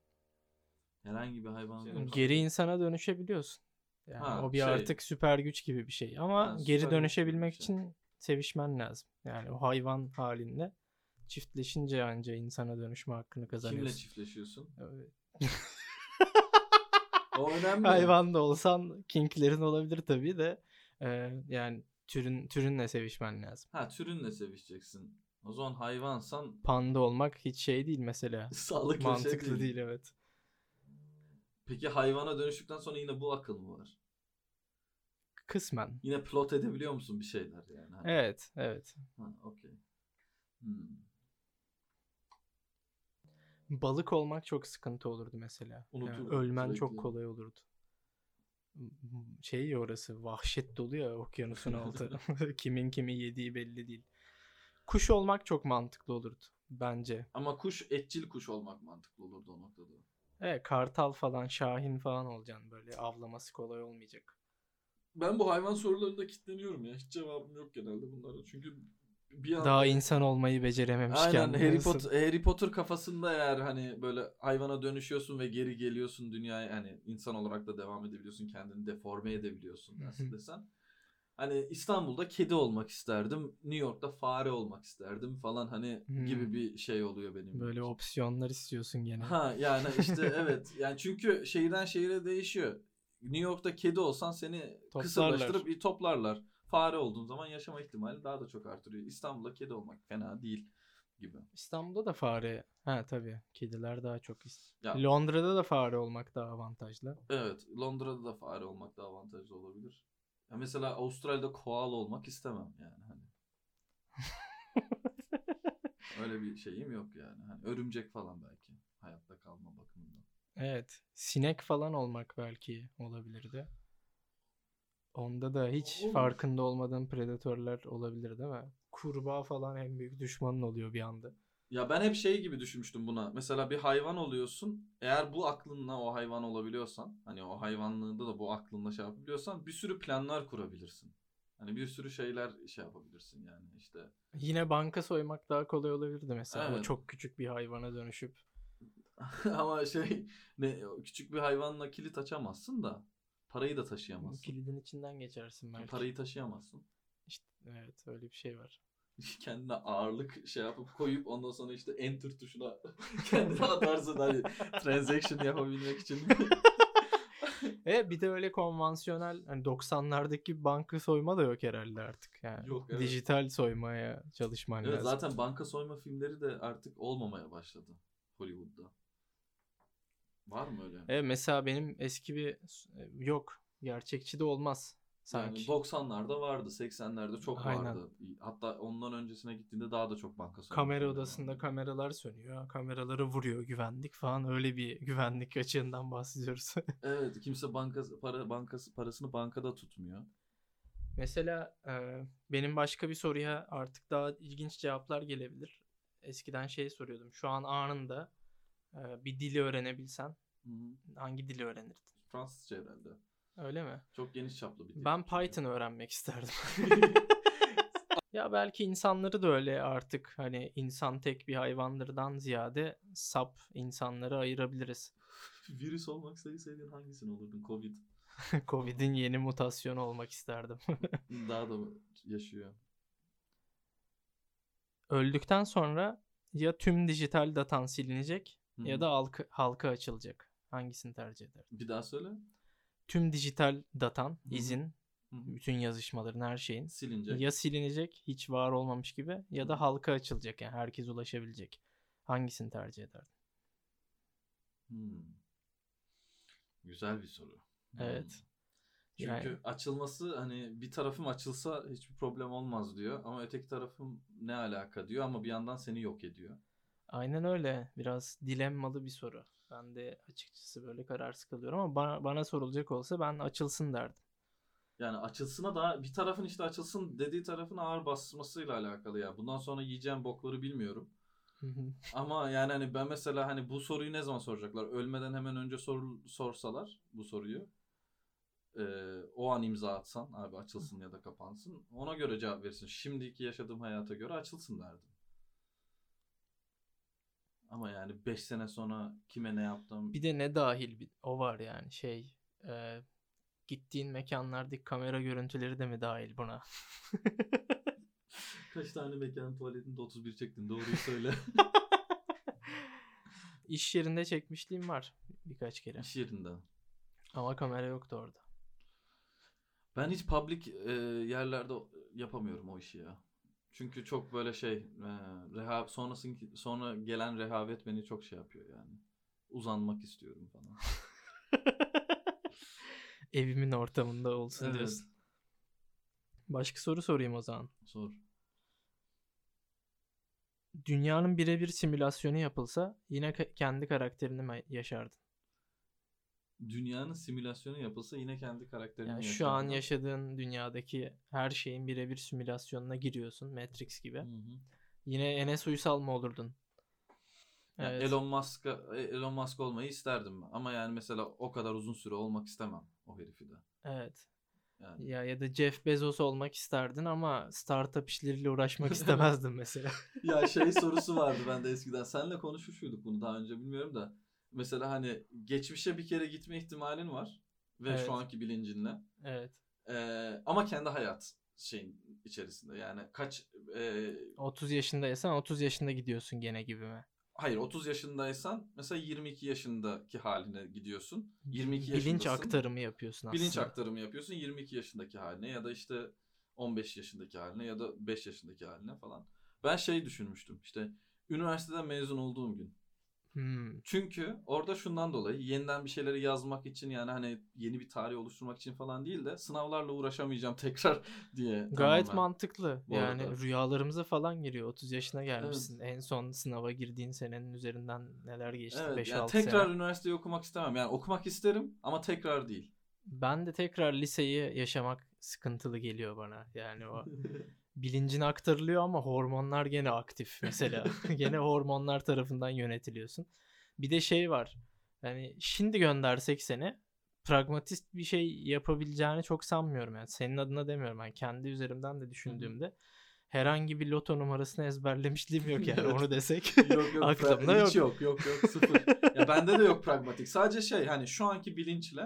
Herhangi bir hayvan. Şey, Geri insana dönüşebiliyorsun. Yani Ha, o bir şey. artık süper güç gibi bir şey. Ama Ha, süper geri dönüşebilmek şey. için sevişmen lazım. Yani o hayvan halinde çiftleşince anca insana dönüşme hakkını Kimle kazanıyorsun. çiftleşiyorsun? Evet. O önemli. Hayvan da olsan kinklerin olabilir tabii de e, yani türün türünle sevişmen lazım. Ha türünle sevişeceksin. O zaman hayvansan Panda olmak hiç şey değil mesela. sağlıklı Mantıklı şey değil. evet. Peki hayvana dönüştükten sonra yine bu akıl mı var? Kısmen. Yine plot edebiliyor musun bir şeyler yani? Hani- Evet, evet. Ha, okey. Hmm. Balık olmak çok sıkıntı olurdu mesela. Yani ölmen çok sürekli. kolay olurdu. Şey orası vahşet dolu ya okyanusun altı. Kimin kimi yediği belli değil. Kuş olmak çok mantıklı olurdu bence. Ama kuş etçil kuş olmak mantıklı olurdu o noktada. Evet kartal falan şahin falan olacaksın böyle avlaması kolay olmayacak. Ben bu hayvan sorularında kitleniyorum ya. Hiç cevabım yok genelde bunlara. Çünkü bir anda... Daha insan olmayı becerememişken. Aynen nasıl- Potter, Harry Potter kafasında eğer hani böyle hayvana dönüşüyorsun ve geri geliyorsun dünyaya hani insan olarak da devam edebiliyorsun kendini deforme edebiliyorsun nasıl desen. Hani İstanbul'da kedi olmak isterdim. New York'ta fare olmak isterdim falan hani Hmm. gibi bir şey oluyor benim. Böyle için. opsiyonlar istiyorsun gene. Ha yani işte evet. Yani çünkü şehirden şehire değişiyor. New York'ta kedi olsan seni Toplarlar. kısırlaştırıp toplarlar. Fare olduğun zaman yaşama ihtimali daha da çok artırıyor. İstanbul'da kedi olmak fena değil gibi. İstanbul'da da fare. Ha tabii. Kediler daha çok Ya. Londra'da da fare olmak daha avantajlı. Evet, Londra'da da fare olmak daha avantajlı olabilir. Ya mesela Avustralya'da koala olmak istemem yani hani. Öyle bir şeyim yok yani. Hani örümcek falan belki hayatta kalma bakımından. Evet. Sinek falan olmak belki olabilirdi. Onda da hiç Olur. farkında olmadığın predatörler olabilir değil mi? Kurbağa falan en büyük düşmanın oluyor bir anda. Ya ben hep şey gibi düşünmüştüm buna. Mesela bir hayvan oluyorsun. Eğer bu aklınla o hayvan olabiliyorsan, hani o hayvanlığında da bu aklınla şey yapabiliyorsan bir sürü planlar kurabilirsin. Hani bir sürü şeyler şey yapabilirsin yani işte. Yine banka soymak daha kolay olabilirdi mesela. O Evet. çok küçük bir hayvana dönüşüp. Ama şey ne küçük bir hayvanla kilit açamazsın da parayı da taşıyamazsın. Kilidin içinden geçersin belki. Parayı taşıyamazsın. İşte, evet öyle bir şey var. Kendine ağırlık şey yapıp koyup ondan sonra işte enter tuşuna kendini atarsın hani transaction yapabilmek için. E bir de öyle konvansiyonel hani 90'lardaki gibi banka soyma da yok herhalde artık. Yani Yok, evet. dijital soymaya çalışman evet lazım. zaten banka soyma filmleri de artık olmamaya başladı Hollywood'da. Var mı öyle? Evet mesela benim eski bir e, yok gerçekçi de olmaz sanki. Yani 90'larda vardı, 80'lerde çok Aynen. vardı. Hatta ondan öncesine gittiğinde daha da çok banka soyma Kamera odasında kameralar sönüyor. Kameraları vuruyor güvenlik falan. Öyle bir güvenlik açığından bahsediyoruz. Evet, kimse bankası para bankası parasını bankada tutmuyor. Mesela e, benim başka bir soruya artık daha ilginç cevaplar gelebilir. Eskiden şey soruyordum. Şu an anında e, bir dili öğrenebilsen Hı hı. hangi dili öğrenirdin? Fransızca herhalde. Öyle mi? Çok geniş çaplı bir dil. Ben. Python öğrenmek isterdim. Ya belki insanları da öyle artık hani insan tek bir hayvandırdan ziyade sap insanları ayırabiliriz. Virüs olmak sevdiğin hangisini olurdun? Covid. Covid'in yeni mutasyonu olmak isterdim. Daha da yaşıyor. Öldükten sonra ya tüm dijital datan silinecek Hı ya da halka, halka açılacak. Hangisini tercih ederdin? Bir daha söyle. Tüm dijital datan, hı. izin, Hı hı. bütün yazışmaların, her şeyin Silinecek. ya silinecek, hiç var olmamış gibi ya da halka açılacak yani herkes ulaşabilecek. Hangisini tercih ederdin? Hmm. Güzel bir soru. Evet. Hmm. Çünkü Yani- açılması hani bir tarafım açılsa hiçbir problem olmaz diyor ama öteki tarafım ne alaka diyor ama bir yandan seni yok ediyor. Aynen öyle. Biraz dilemmalı bir soru. Ben de açıkçası böyle kararsız kalıyorum ama bana, bana sorulacak olsa ben açılsın derdim. Yani açılsına daha bir tarafın işte açılsın dediği tarafın ağır basmasıyla alakalı ya. Bundan sonra yiyeceğim bokları bilmiyorum. Ama yani hani ben mesela hani bu soruyu ne zaman soracaklar? Ölmeden hemen önce sor, sorsalar bu soruyu. e, o an imza atsan abi açılsın ya da kapansın. Ona göre cevap verirsin. Şimdiki yaşadığım hayata göre açılsın derdim. Ama yani 5 sene sonra kime ne yaptım? Bir de ne dahil bir, o var yani şey e, gittiğin mekanlardaki kamera görüntüleri de mi dahil buna? Kaç tane mekan tuvaletinde 31 çektin doğruyu söyle. İş yerinde çekmişliğim var birkaç kere. İş yerinde. Ama kamera yoktu orada. Ben hiç public e, yerlerde yapamıyorum o işi ya. Çünkü çok böyle şey e, reha sonrasınki sonra gelen rehavet beni çok şey yapıyor yani. Uzanmak istiyorum falan. Evimin ortamında olsun Evet. diyorsun. Başka soru sorayım o zaman. Sor. Dünyanın birebir simülasyonu yapılsa yine kendi karakterini mi yaşardın? Dünyanın simülasyonu yapılsa yine kendi karakterini Yani şu an yaşadığın dünyadaki her şeyin birebir simülasyonuna giriyorsun. Matrix gibi. Hı hı. Yine Enes Uysal mı olurdun? Yani Evet. Elon Musk'a Elon Musk olmayı isterdim ama yani mesela o kadar uzun süre olmak istemem o herifi de. Evet. Yani Ya ya da Jeff Bezos olmak isterdin ama startup işleriyle uğraşmak istemezdin mesela. ya şey sorusu vardı bende eskiden. Seninle konuşmuşuyduk bunu daha önce bilmiyorum da. Mesela hani geçmişe bir kere gitme ihtimalin var ve Evet. şu anki bilincinle. Evet. Ee, ama kendi hayat şeyin içerisinde. Yani kaç e, 30 yaşındaysan 30 yaşında gidiyorsun gene gibi mi? hayır 30 yaşındaysan mesela 22 yaşındaki haline gidiyorsun. 22 Bilinç yaşındasın. aktarımı yapıyorsun aslında. Bilinç aktarımı yapıyorsun 22 yaşındaki haline ya da işte 15 yaşındaki haline ya da 5 yaşındaki haline falan. Ben şey düşünmüştüm işte üniversiteden mezun olduğum gün. Hmm. Çünkü orada şundan dolayı yeniden bir şeyleri yazmak için yani hani yeni bir tarih oluşturmak için falan değil de sınavlarla uğraşamayacağım tekrar diye. Gayet tamamen. mantıklı. Bu yani arada. rüyalarımıza falan giriyor. 30 yaşına gelmişsin. En son sınava girdiğin senenin üzerinden neler geçti? Evet 5-6 yani sene. tekrar üniversiteyi okumak istemem. Yani okumak isterim ama tekrar değil. Ben de tekrar liseyi yaşamak sıkıntılı geliyor bana. Yani o bilincin aktarılıyor ama hormonlar gene aktif mesela. gene hormonlar tarafından yönetiliyorsun. Bir de şey var. Yani şimdi göndersek seni pragmatist bir şey yapabileceğini çok sanmıyorum. Yani senin adına demiyorum. Ben kendi üzerimden de düşündüğümde herhangi bir loto numarasını ezberlemişliğim yok yani onu desek. yok yok. Aklımda pra- hiç yok. yok. Yok yok sıfır. ya bende de yok pragmatik. Sadece şey hani şu anki bilinçle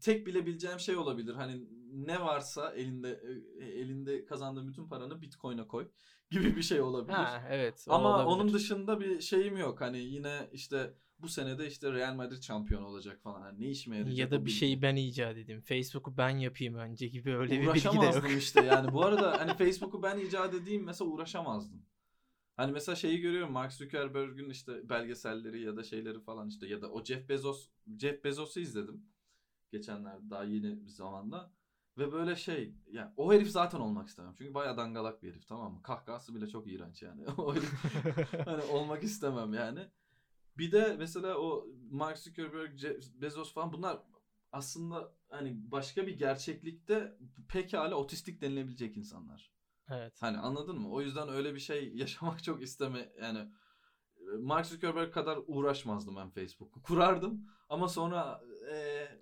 tek bilebileceğim şey olabilir. Hani ne varsa elinde e, elinde kazandığın bütün paranı Bitcoin'e koy gibi bir şey olabilir. ha evet. Ama olabilir. onun dışında bir şeyim yok. Hani yine işte bu senede işte Real Madrid şampiyon olacak falan. Hani ne işime yarayacak ya da bir şeyi ben icat edeyim. Facebook'u ben yapayım önce gibi öyle bir bilgi de yok. İşte yani. Bu arada hani Facebook'u ben icat edeyim mesela uğraşamazdım. Hani mesela şeyi görüyorum Mark Zuckerberg'ün işte belgeselleri ya da şeyleri falan işte ya da o Jeff Bezos Jeff Bezos'u izledim geçenlerde daha yeni bir zamanda ve böyle şey yani o herif zaten olmak istemem. Çünkü bayağı dangalak bir herif tamam mı? Kahkahası bile çok iğrenç yani. o herif hani olmak istemem yani. Bir de mesela o Mark Zuckerberg, Bezos falan bunlar aslında hani başka bir gerçeklikte pekala otistik denilebilecek insanlar. Evet. Hani anladın mı? O yüzden öyle bir şey yaşamak çok isteme yani Mark Zuckerberg kadar uğraşmazdım ben Facebook'u. Kurardım ama sonra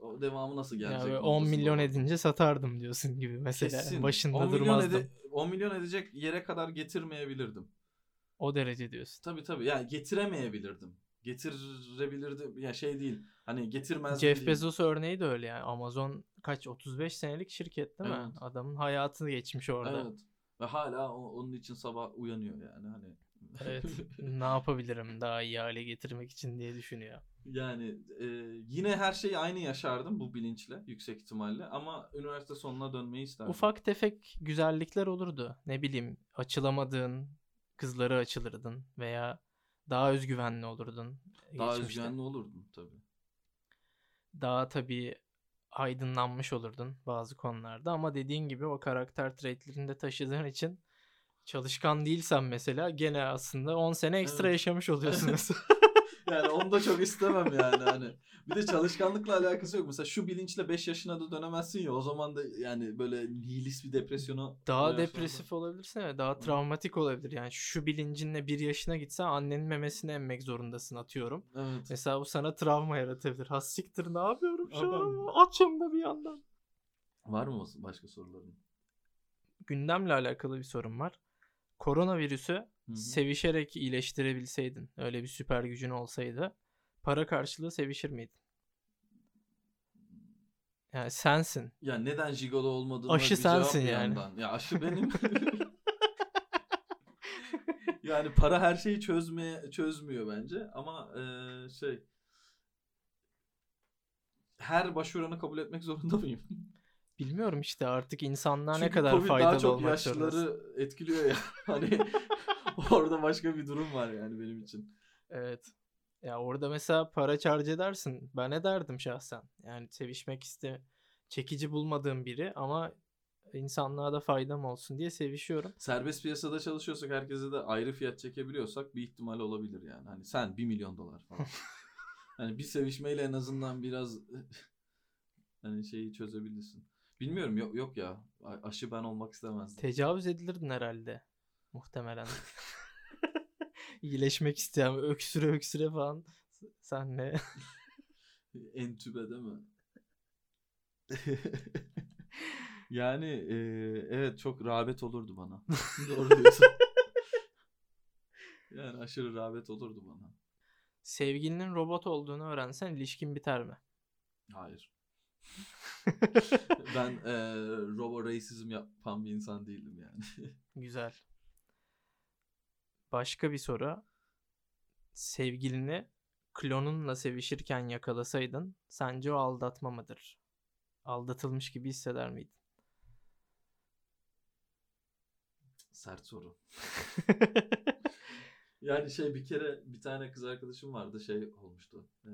o devamı nasıl gelecek? Ya böyle 10 noktasında milyon vardım. edince satardım diyorsun gibi mesela. Kesin. Başında 10 milyon, durmazdım. ede- 10 milyon edecek yere kadar getirmeyebilirdim. O derece diyorsun. Tabii tabii. Yani getiremeyebilirdim. Getirebilirdim. Ya şey değil. Hani getirmezdim Jeff değil. Bezos örneği de öyle yani. Amazon kaç 35 senelik şirket değil mi? Evet. Adamın hayatını geçmiş orada. Evet. Ve hala onun için sabah uyanıyor yani hani. Evet. ne yapabilirim daha iyi hale getirmek için diye düşünüyor. Yani e, yine her şeyi aynı yaşardım bu bilinçle yüksek ihtimalle ama üniversite sonuna dönmeyi isterdim. Ufak tefek güzellikler olurdu. Ne bileyim açılamadığın kızları açılırdın veya daha özgüvenli olurdun. Daha geçmişte. özgüvenli olurdum tabii. Daha tabii aydınlanmış olurdun bazı konularda ama dediğin gibi o karakter traitlerini de taşıdığın için çalışkan değilsen mesela gene aslında 10 sene ekstra Evet. yaşamış oluyorsun mesela. Yani onu da çok istemem yani hani. Bir de çalışkanlıkla alakası yok. Mesela şu bilinçle 5 yaşına da dönemezsin ya o zaman da yani böyle nihilist bir depresyonu Daha depresif olabilirsin ve daha travmatik olabilir. Yani şu bilincinle bir yaşına gitsen annenin memesini emmek zorundasın atıyorum. Evet. Mesela bu sana travma yaratabilir. Ha siktir ne yapıyorum şu an? Açım da bir yandan. Var mı başka soruların? Gündemle alakalı bir sorun var. Koronavirüsü Hı hı. sevişerek iyileştirebilseydin, öyle bir süper gücün olsaydı, para karşılığı sevişir miydin? Yani sensin. Ya neden jigolo olmadığına Aşı bir sensin yani. yandan. Ya aşı benim. yani para her şeyi çözmeye çözmüyor bence ama eee, şey her başvuranı kabul etmek zorunda mıyım? Bilmiyorum işte artık insanlar ne Çünkü kadar Covid faydalı daha çok olmak zorundasın. yaşlıları etkiliyor ya. Hani orada başka bir durum var yani benim için. Evet. Ya orada mesela para charge edersin. Ben ederdim şahsen. Yani sevişmek iste çekici bulmadığım biri ama insanlığa da faydam olsun diye sevişiyorum. Serbest piyasada çalışıyorsak herkese de ayrı fiyat çekebiliyorsak bir ihtimal olabilir yani. Hani sen 1 milyon dolar falan. hani bir sevişmeyle en azından biraz hani şeyi çözebilirsin. Bilmiyorum yok yok ya. Aşı ben olmak istemezdim. Tecavüz edilirdin herhalde. Muhtemelen. İyileşmek isteyen öksüre öksüre falan senle. Entübe değil mi? yani e, evet çok rağbet olurdu bana. Doğru diyorsun. yani aşırı rağbet olurdu bana. Sevgilinin robot olduğunu öğrensen ilişkin biter mi? Hayır. ben e, robo racism yapan bir insan değilim yani. Güzel. Başka bir soru. Sevgilini klonunla sevişirken yakalasaydın sence o aldatma mıdır? Aldatılmış gibi hisseder miydin? Sert soru. Yani şey bir kere bir tane kız arkadaşım vardı şey olmuştu. Ee,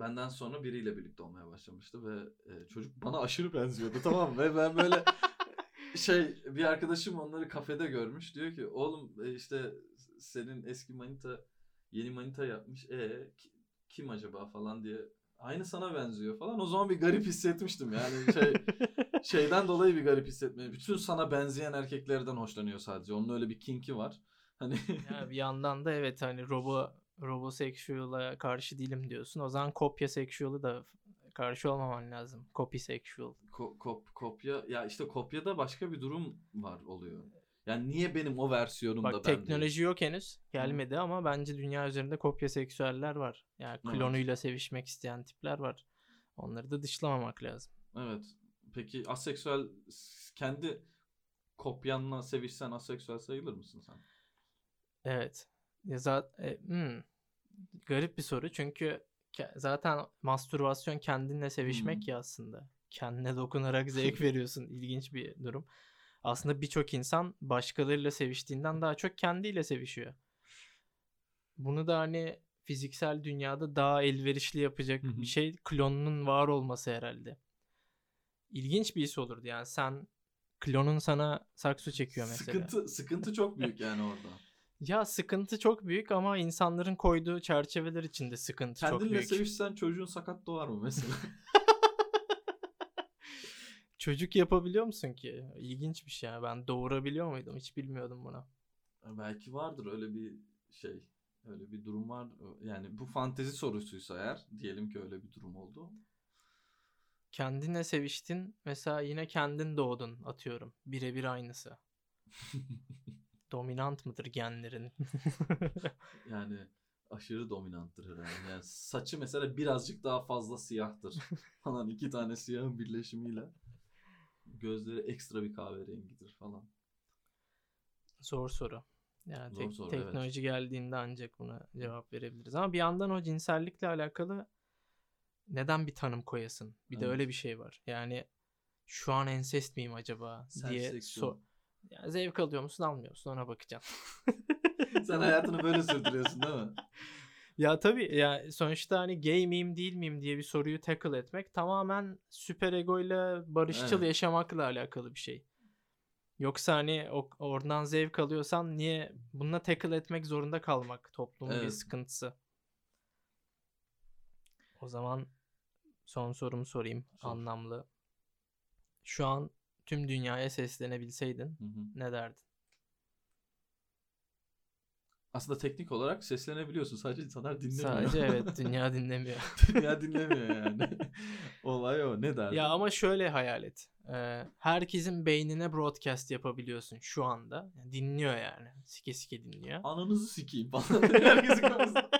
benden sonra biriyle birlikte olmaya başlamıştı ve e, çocuk bana aşırı benziyordu tamam mı? Ve ben böyle şey bir arkadaşım onları kafede görmüş. Diyor ki oğlum e, işte senin eski manita yeni manita yapmış. E ki- kim acaba falan diye. Aynı sana benziyor falan. O zaman bir garip hissetmiştim yani şey şeyden dolayı bir garip hissetmeyi. Bütün sana benzeyen erkeklerden hoşlanıyor sadece. Onun öyle bir kinki var. Hani Ya bir yandan da evet hani robo roboseksüel'a karşı değilim diyorsun. O zaman kopya seksüel'ı da karşı olmaman lazım. Copy sexual. Ko- kop- kopya ya işte kopyada başka bir durum var oluyor. Yani niye benim o versiyonumda Bak ben değil? teknoloji yok henüz. Gelmedi ama bence dünya üzerinde kopya seksüeller var. Yani Evet. klonuyla sevişmek isteyen tipler var. Onları da dışlamamak lazım. Evet. Peki aseksüel kendi kopyanla sevişsen aseksüel sayılır mısın sen? Evet. Ya zaten garip bir soru çünkü zaten mastürbasyon kendinle sevişmek Hmm. ya aslında. Kendine dokunarak zevk veriyorsun. İlginç bir durum. Aslında birçok insan başkalarıyla seviştiğinden daha çok kendiyle sevişiyor. Bunu da hani fiziksel dünyada daha elverişli yapacak Hı hı. bir şey klonunun var olması herhalde. İlginç bir his olurdu yani sen klonun sana sakso çekiyor mesela. Sıkıntı sıkıntı çok büyük yani orada. Ya sıkıntı çok büyük ama insanların koyduğu çerçeveler içinde sıkıntı çok Kendinle büyük. sevişsen çocuğun sakat doğar mı mesela? Çocuk yapabiliyor musun ki? İlginç bir şey ya. Ben doğurabiliyor muydum? Hiç bilmiyordum bunu. Belki vardır öyle bir şey öyle bir durum var. Yani bu fantezi sorusuysa eğer diyelim ki öyle bir durum oldu. Kendinle seviştin. Mesela yine kendin doğdun atıyorum. Birebir aynısı. Dominant mıdır genlerin? yani aşırı dominanttır herhalde. Yani saçı mesela birazcık daha fazla siyahtır. falan iki tane siyahın birleşimiyle. Gözleri ekstra bir kahverengidir falan. Zor soru. Yani Zor tek- soru, teknoloji geldiğinde ancak buna cevap verebiliriz. Ama bir yandan o cinsellikle alakalı neden bir tanım koyasın? Bir de Evet. öyle bir şey var. Yani şu an ensest miyim acaba diye Senseksiyon. Yani zevk alıyor musun almıyor musun ona bakacaksın. Sen hayatını böyle sürdürüyorsun değil mi? Ya tabii ya sonuçta hani gay miyim değil miyim diye bir soruyu tackle etmek tamamen süper egoyla barışçıl Evet. yaşamakla alakalı bir şey. Yoksa hani o, oradan zevk alıyorsan niye bununla tackle etmek zorunda kalmak toplumun bir Evet. sıkıntısı. O zaman son sorumu sorayım Sor. anlamlı. Şu an tüm dünyaya seslenebilseydin Hı hı. ne derdin? Aslında teknik olarak seslenebiliyorsun. Sadece insanlar dinlemiyor. Sadece evet dünya dinlemiyor. Dünya dinlemiyor yani. Olay o. Ne derdin? Ya ama şöyle hayal et. Ee, herkesin beynine broadcast yapabiliyorsun şu anda. Yani dinliyor yani. Sike sike dinliyor. Ananızı sikeyim falan. Herkesin kafasında.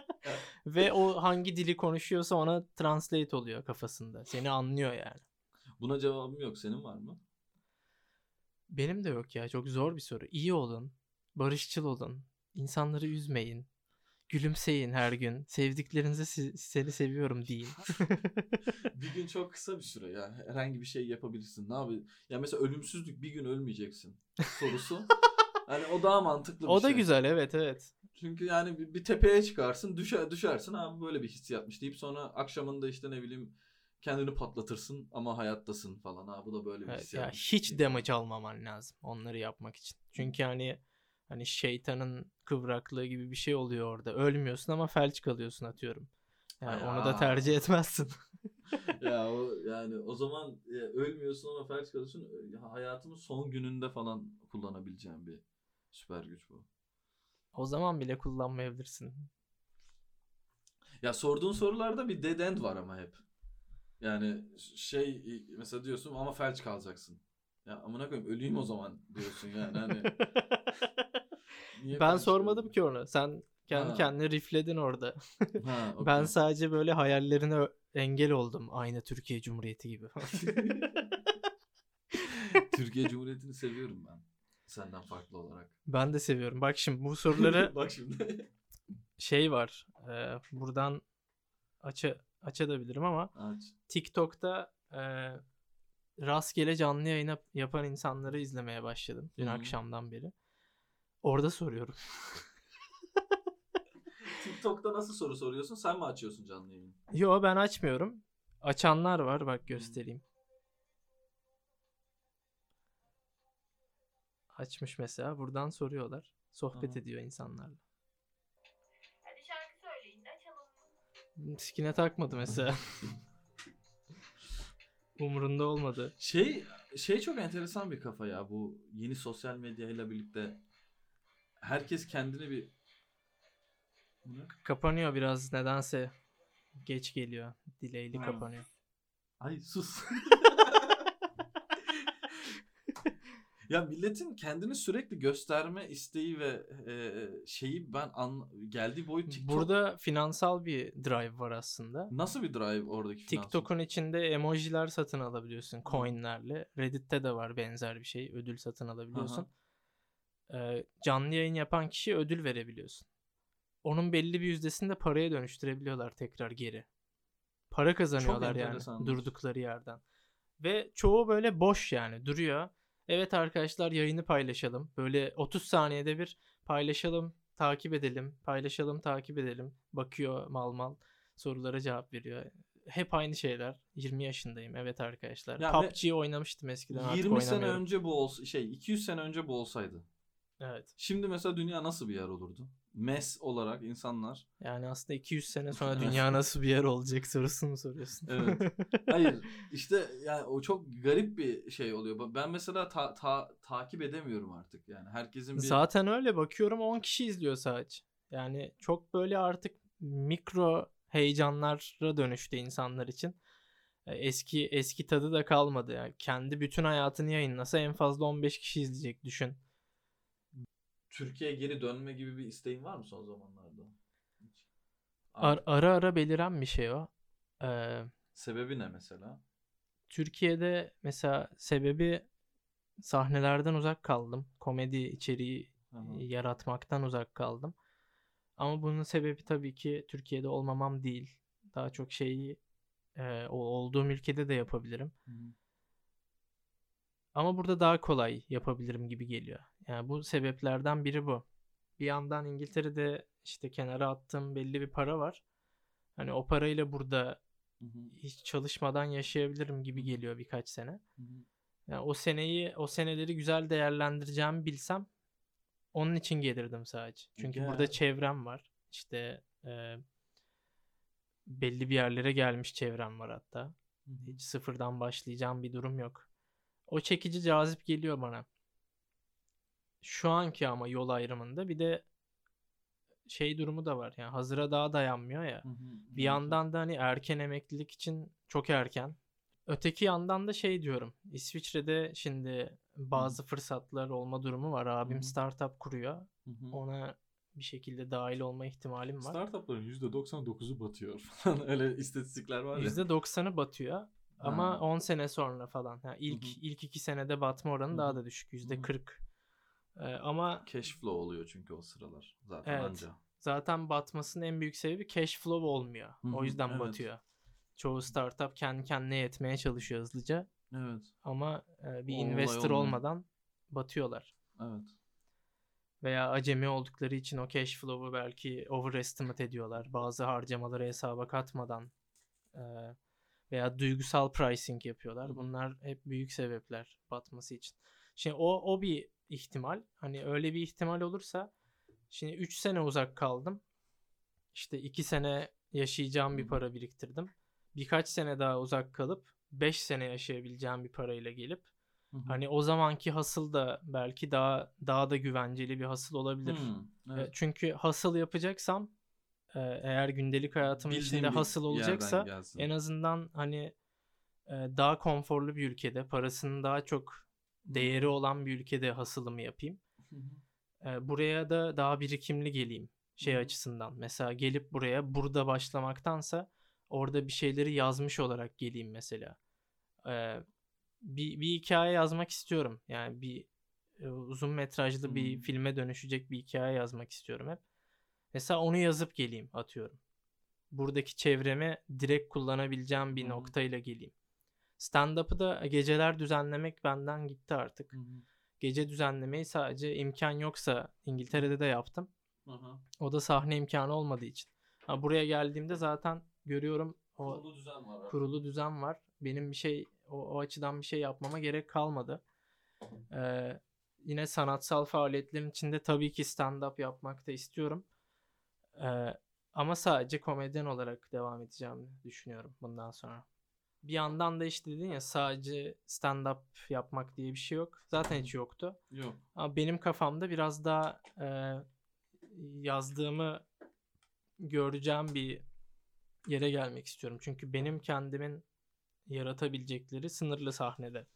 Ve o hangi dili konuşuyorsa ona translate oluyor kafasında. Seni anlıyor yani. Buna cevabım yok. Senin var mı? Benim de yok ya. Çok zor bir soru. İyi olun. Barışçıl olun. insanları üzmeyin. Gülümseyin her gün. Sevdiklerinize si- seni seviyorum deyin. bir gün çok kısa bir süre ya. Herhangi bir şey yapabilirsin. Ne yapayım? Ya mesela ölümsüzlük bir gün ölmeyeceksin sorusu. hani o daha mantıklı bir o da şey. güzel evet evet. Çünkü yani bir, bir tepeye çıkarsın, düşer düşersin abi böyle bir hissiyatmış deyip sonra akşamında işte ne bileyim kendini patlatırsın ama hayattasın falan. Ha bu da böyle bir Evet, hissiyat. ya hiç damage almaman lazım onları yapmak için. Çünkü hani hani şeytanın kıvraklığı gibi bir şey oluyor orada. Ölmüyorsun ama felç kalıyorsun atıyorum. Yani onu da tercih etmezsin. ya o yani o zaman e, ölmüyorsun ama felç kalıyorsun. Ya hayatımın son gününde falan kullanabileceğim bir süper güç bu. o zaman bile kullanmayabilirsin. Ya sorduğun sorularda bir dead end var ama hep. Yani şey mesela diyorsun ama felç kalacaksın. Ya amına koyayım öleyim o zaman diyorsun yani hani. ben felç sormadım ki onu. Sen kendi Ha. kendine rifledin orada. Ha, okey. Ben sadece böyle hayallerine engel oldum. Aynı Türkiye Cumhuriyeti gibi. Türkiye Cumhuriyeti'ni seviyorum ben. Senden farklı olarak. ben de seviyorum. Bak şimdi bu soruları Bak şimdi. şey var. e, buradan aça açabilirim ama Aç. TikTok'ta e, rastgele canlı yayın yap- yapan insanları izlemeye başladım dün Hı. akşamdan beri. Orada soruyorum. TikTok'ta nasıl soru soruyorsun? Sen mi açıyorsun canlı yayını? Yo ben açmıyorum. Açanlar var bak göstereyim. Açmış mesela buradan soruyorlar. Sohbet Aha. ediyor insanlarla. Sikine takmadı mesela. Umurunda olmadı. Şey şey çok enteresan bir kafa ya bu yeni sosyal medyayla birlikte herkes kendini bir Bu ne? Kapanıyor biraz nedense. Geç geliyor. Delay'li Ha. kapanıyor. Ay sus. ya milletin kendini sürekli gösterme isteği ve e, şeyi ben an, geldiği boyut TikTok. Burada finansal bir drive var aslında. nasıl bir drive oradaki finansal? TikTok'un içinde emojiler satın alabiliyorsun coinlerle. Reddit'te de var benzer bir şey. Ödül satın alabiliyorsun. Ee, canlı yayın yapan kişiye ödül verebiliyorsun. Onun belli bir yüzdesini de paraya dönüştürebiliyorlar tekrar geri. Para kazanıyorlar yani enteresanmış. durdukları yerden. Ve çoğu böyle boş yani duruyor. Evet arkadaşlar yayını paylaşalım. Böyle 30 saniyede bir paylaşalım, takip edelim, paylaşalım, takip edelim. Bakıyor mal mal sorulara cevap veriyor. Hep aynı şeyler. 20 yaşındayım. Evet arkadaşlar. Ya PUBG oynamıştım eskiden. artık 20 sene önce bu olsa şey 200 sene önce bu olsaydı. Evet. Şimdi mesela dünya nasıl bir yer olurdu? Mes olarak insanlar. Yani aslında 200 sene sonra dünya nasıl bir yer olacak sorusunu mu soruyorsun? Evet. Hayır işte yani o çok garip bir şey oluyor. Ben mesela ta- ta- takip edemiyorum artık yani. Herkesin bir Zaten öyle bakıyorum 10 kişi izliyor sadece. Yani çok böyle artık mikro heyecanlara dönüştü insanlar için. E, Eski eski tadı da kalmadı. Yani kendi bütün hayatını yayınlasa en fazla 15 kişi izleyecek düşün. Türkiye'ye geri dönme gibi bir isteğin var mı son zamanlarda? Ar- ara ara beliren bir şey o. Ee, Sebebi ne mesela? Türkiye'de mesela sebebi sahnelerden uzak kaldım. Komedi içeriği hı. yaratmaktan uzak kaldım. Ama bunun sebebi tabii ki Türkiye'de olmamam değil. Daha çok şeyi e, o- olduğum ülkede de yapabilirim. Hı. Ama burada daha kolay yapabilirim gibi geliyor. Yani bu sebeplerden biri bu. Bir yandan İngiltere'de işte kenara attığım belli bir para var. Hani o parayla burada Hı hı. hiç çalışmadan yaşayabilirim gibi geliyor birkaç sene. Hı. Yani o seneyi, o seneleri güzel değerlendireceğimi bilsem onun için gelirdim sadece. Çünkü burada Gel. çevrem var. İşte e, belli bir yerlere gelmiş çevrem var hatta. Hiç sıfırdan başlayacağım bir durum yok. O çekici cazip geliyor bana. Şu anki ama yol ayrımında bir de şey durumu da var. Yani hazıra daha dayanmıyor ya. Hı hı. Bir yandan da hani erken emeklilik için çok erken. Öteki yandan da şey diyorum. İsviçre'de şimdi bazı fırsatlar olma durumu var. Abim Hı hı. startup kuruyor. Hı hı. Ona bir şekilde dahil olma ihtimalim var. Startupların %99'u batıyor falan. Öyle istatistikler var ya. %90'ı batıyor. Ama Ha. 10 sene sonra falan. Yani ilk hı. ilk 2 senede batma oranı Hı daha hı. da düşük. hı. %40. Ee, ama Cash flow oluyor çünkü o sıralar. Zaten Evet. anca. zaten batmasının en büyük sebebi cash flow olmuyor. Hı O yüzden evet. batıyor. Çoğu startup kendi kendine yetmeye çalışıyor hızlıca. Evet. Ama e, bir O investor olmadan batıyorlar. Evet. Veya acemi oldukları için o cash flow'u belki overestimate ediyorlar. Bazı harcamaları hesaba katmadan e, veya duygusal pricing yapıyorlar. Bunlar hep büyük sebepler batması için. Şimdi o o bir ihtimal. Hani öyle bir ihtimal olursa şimdi 3 sene uzak kaldım. İşte 2 sene yaşayacağım bir Hı hı. para biriktirdim. Birkaç sene daha uzak kalıp 5 sene yaşayabileceğim bir parayla gelip Hı hı. Hani o zamanki hasıl da belki daha daha da güvenceli bir hasıl olabilir. Hmm, E, evet. Çünkü hasıl yapacaksam e, eğer gündelik hayatımın Bildiğim içinde hasıl olacaksa en azından hani e, daha konforlu bir ülkede parasının daha çok değeri olan bir ülkede hasılımı yapayım. E, buraya da daha birikimli geleyim şey açısından. Mesela gelip buraya burada başlamaktansa orada bir şeyleri yazmış olarak geleyim mesela. E, bir, bir hikaye yazmak istiyorum. Yani bir e, uzun metrajlı bir Hmm. filme dönüşecek bir hikaye yazmak istiyorum hep. Mesela onu yazıp geleyim atıyorum. Buradaki çevremi direkt kullanabileceğim bir hı. noktayla geleyim. Stand-up'ı da geceler düzenlemek benden gitti artık. Hı hı. Gece düzenlemeyi sadece imkan yoksa İngiltere'de de yaptım. Hı. O da sahne imkanı olmadığı için. Ha, buraya geldiğimde zaten görüyorum o Kurulu düzen var. kurulu düzen var. Benim bir şey o, o açıdan bir şey yapmama gerek kalmadı. Ee, yine sanatsal faaliyetlerin içinde tabii ki stand-up yapmak da istiyorum. Ee, ama sadece komedyen olarak devam edeceğimi düşünüyorum bundan sonra. Bir yandan da işte dedin ya sadece stand-up yapmak diye bir şey yok. Zaten hiç yoktu. Yok. Ama benim kafamda biraz daha e, yazdığımı göreceğim bir yere gelmek istiyorum. Çünkü benim kendimin yaratabilecekleri sınırlı sahnede.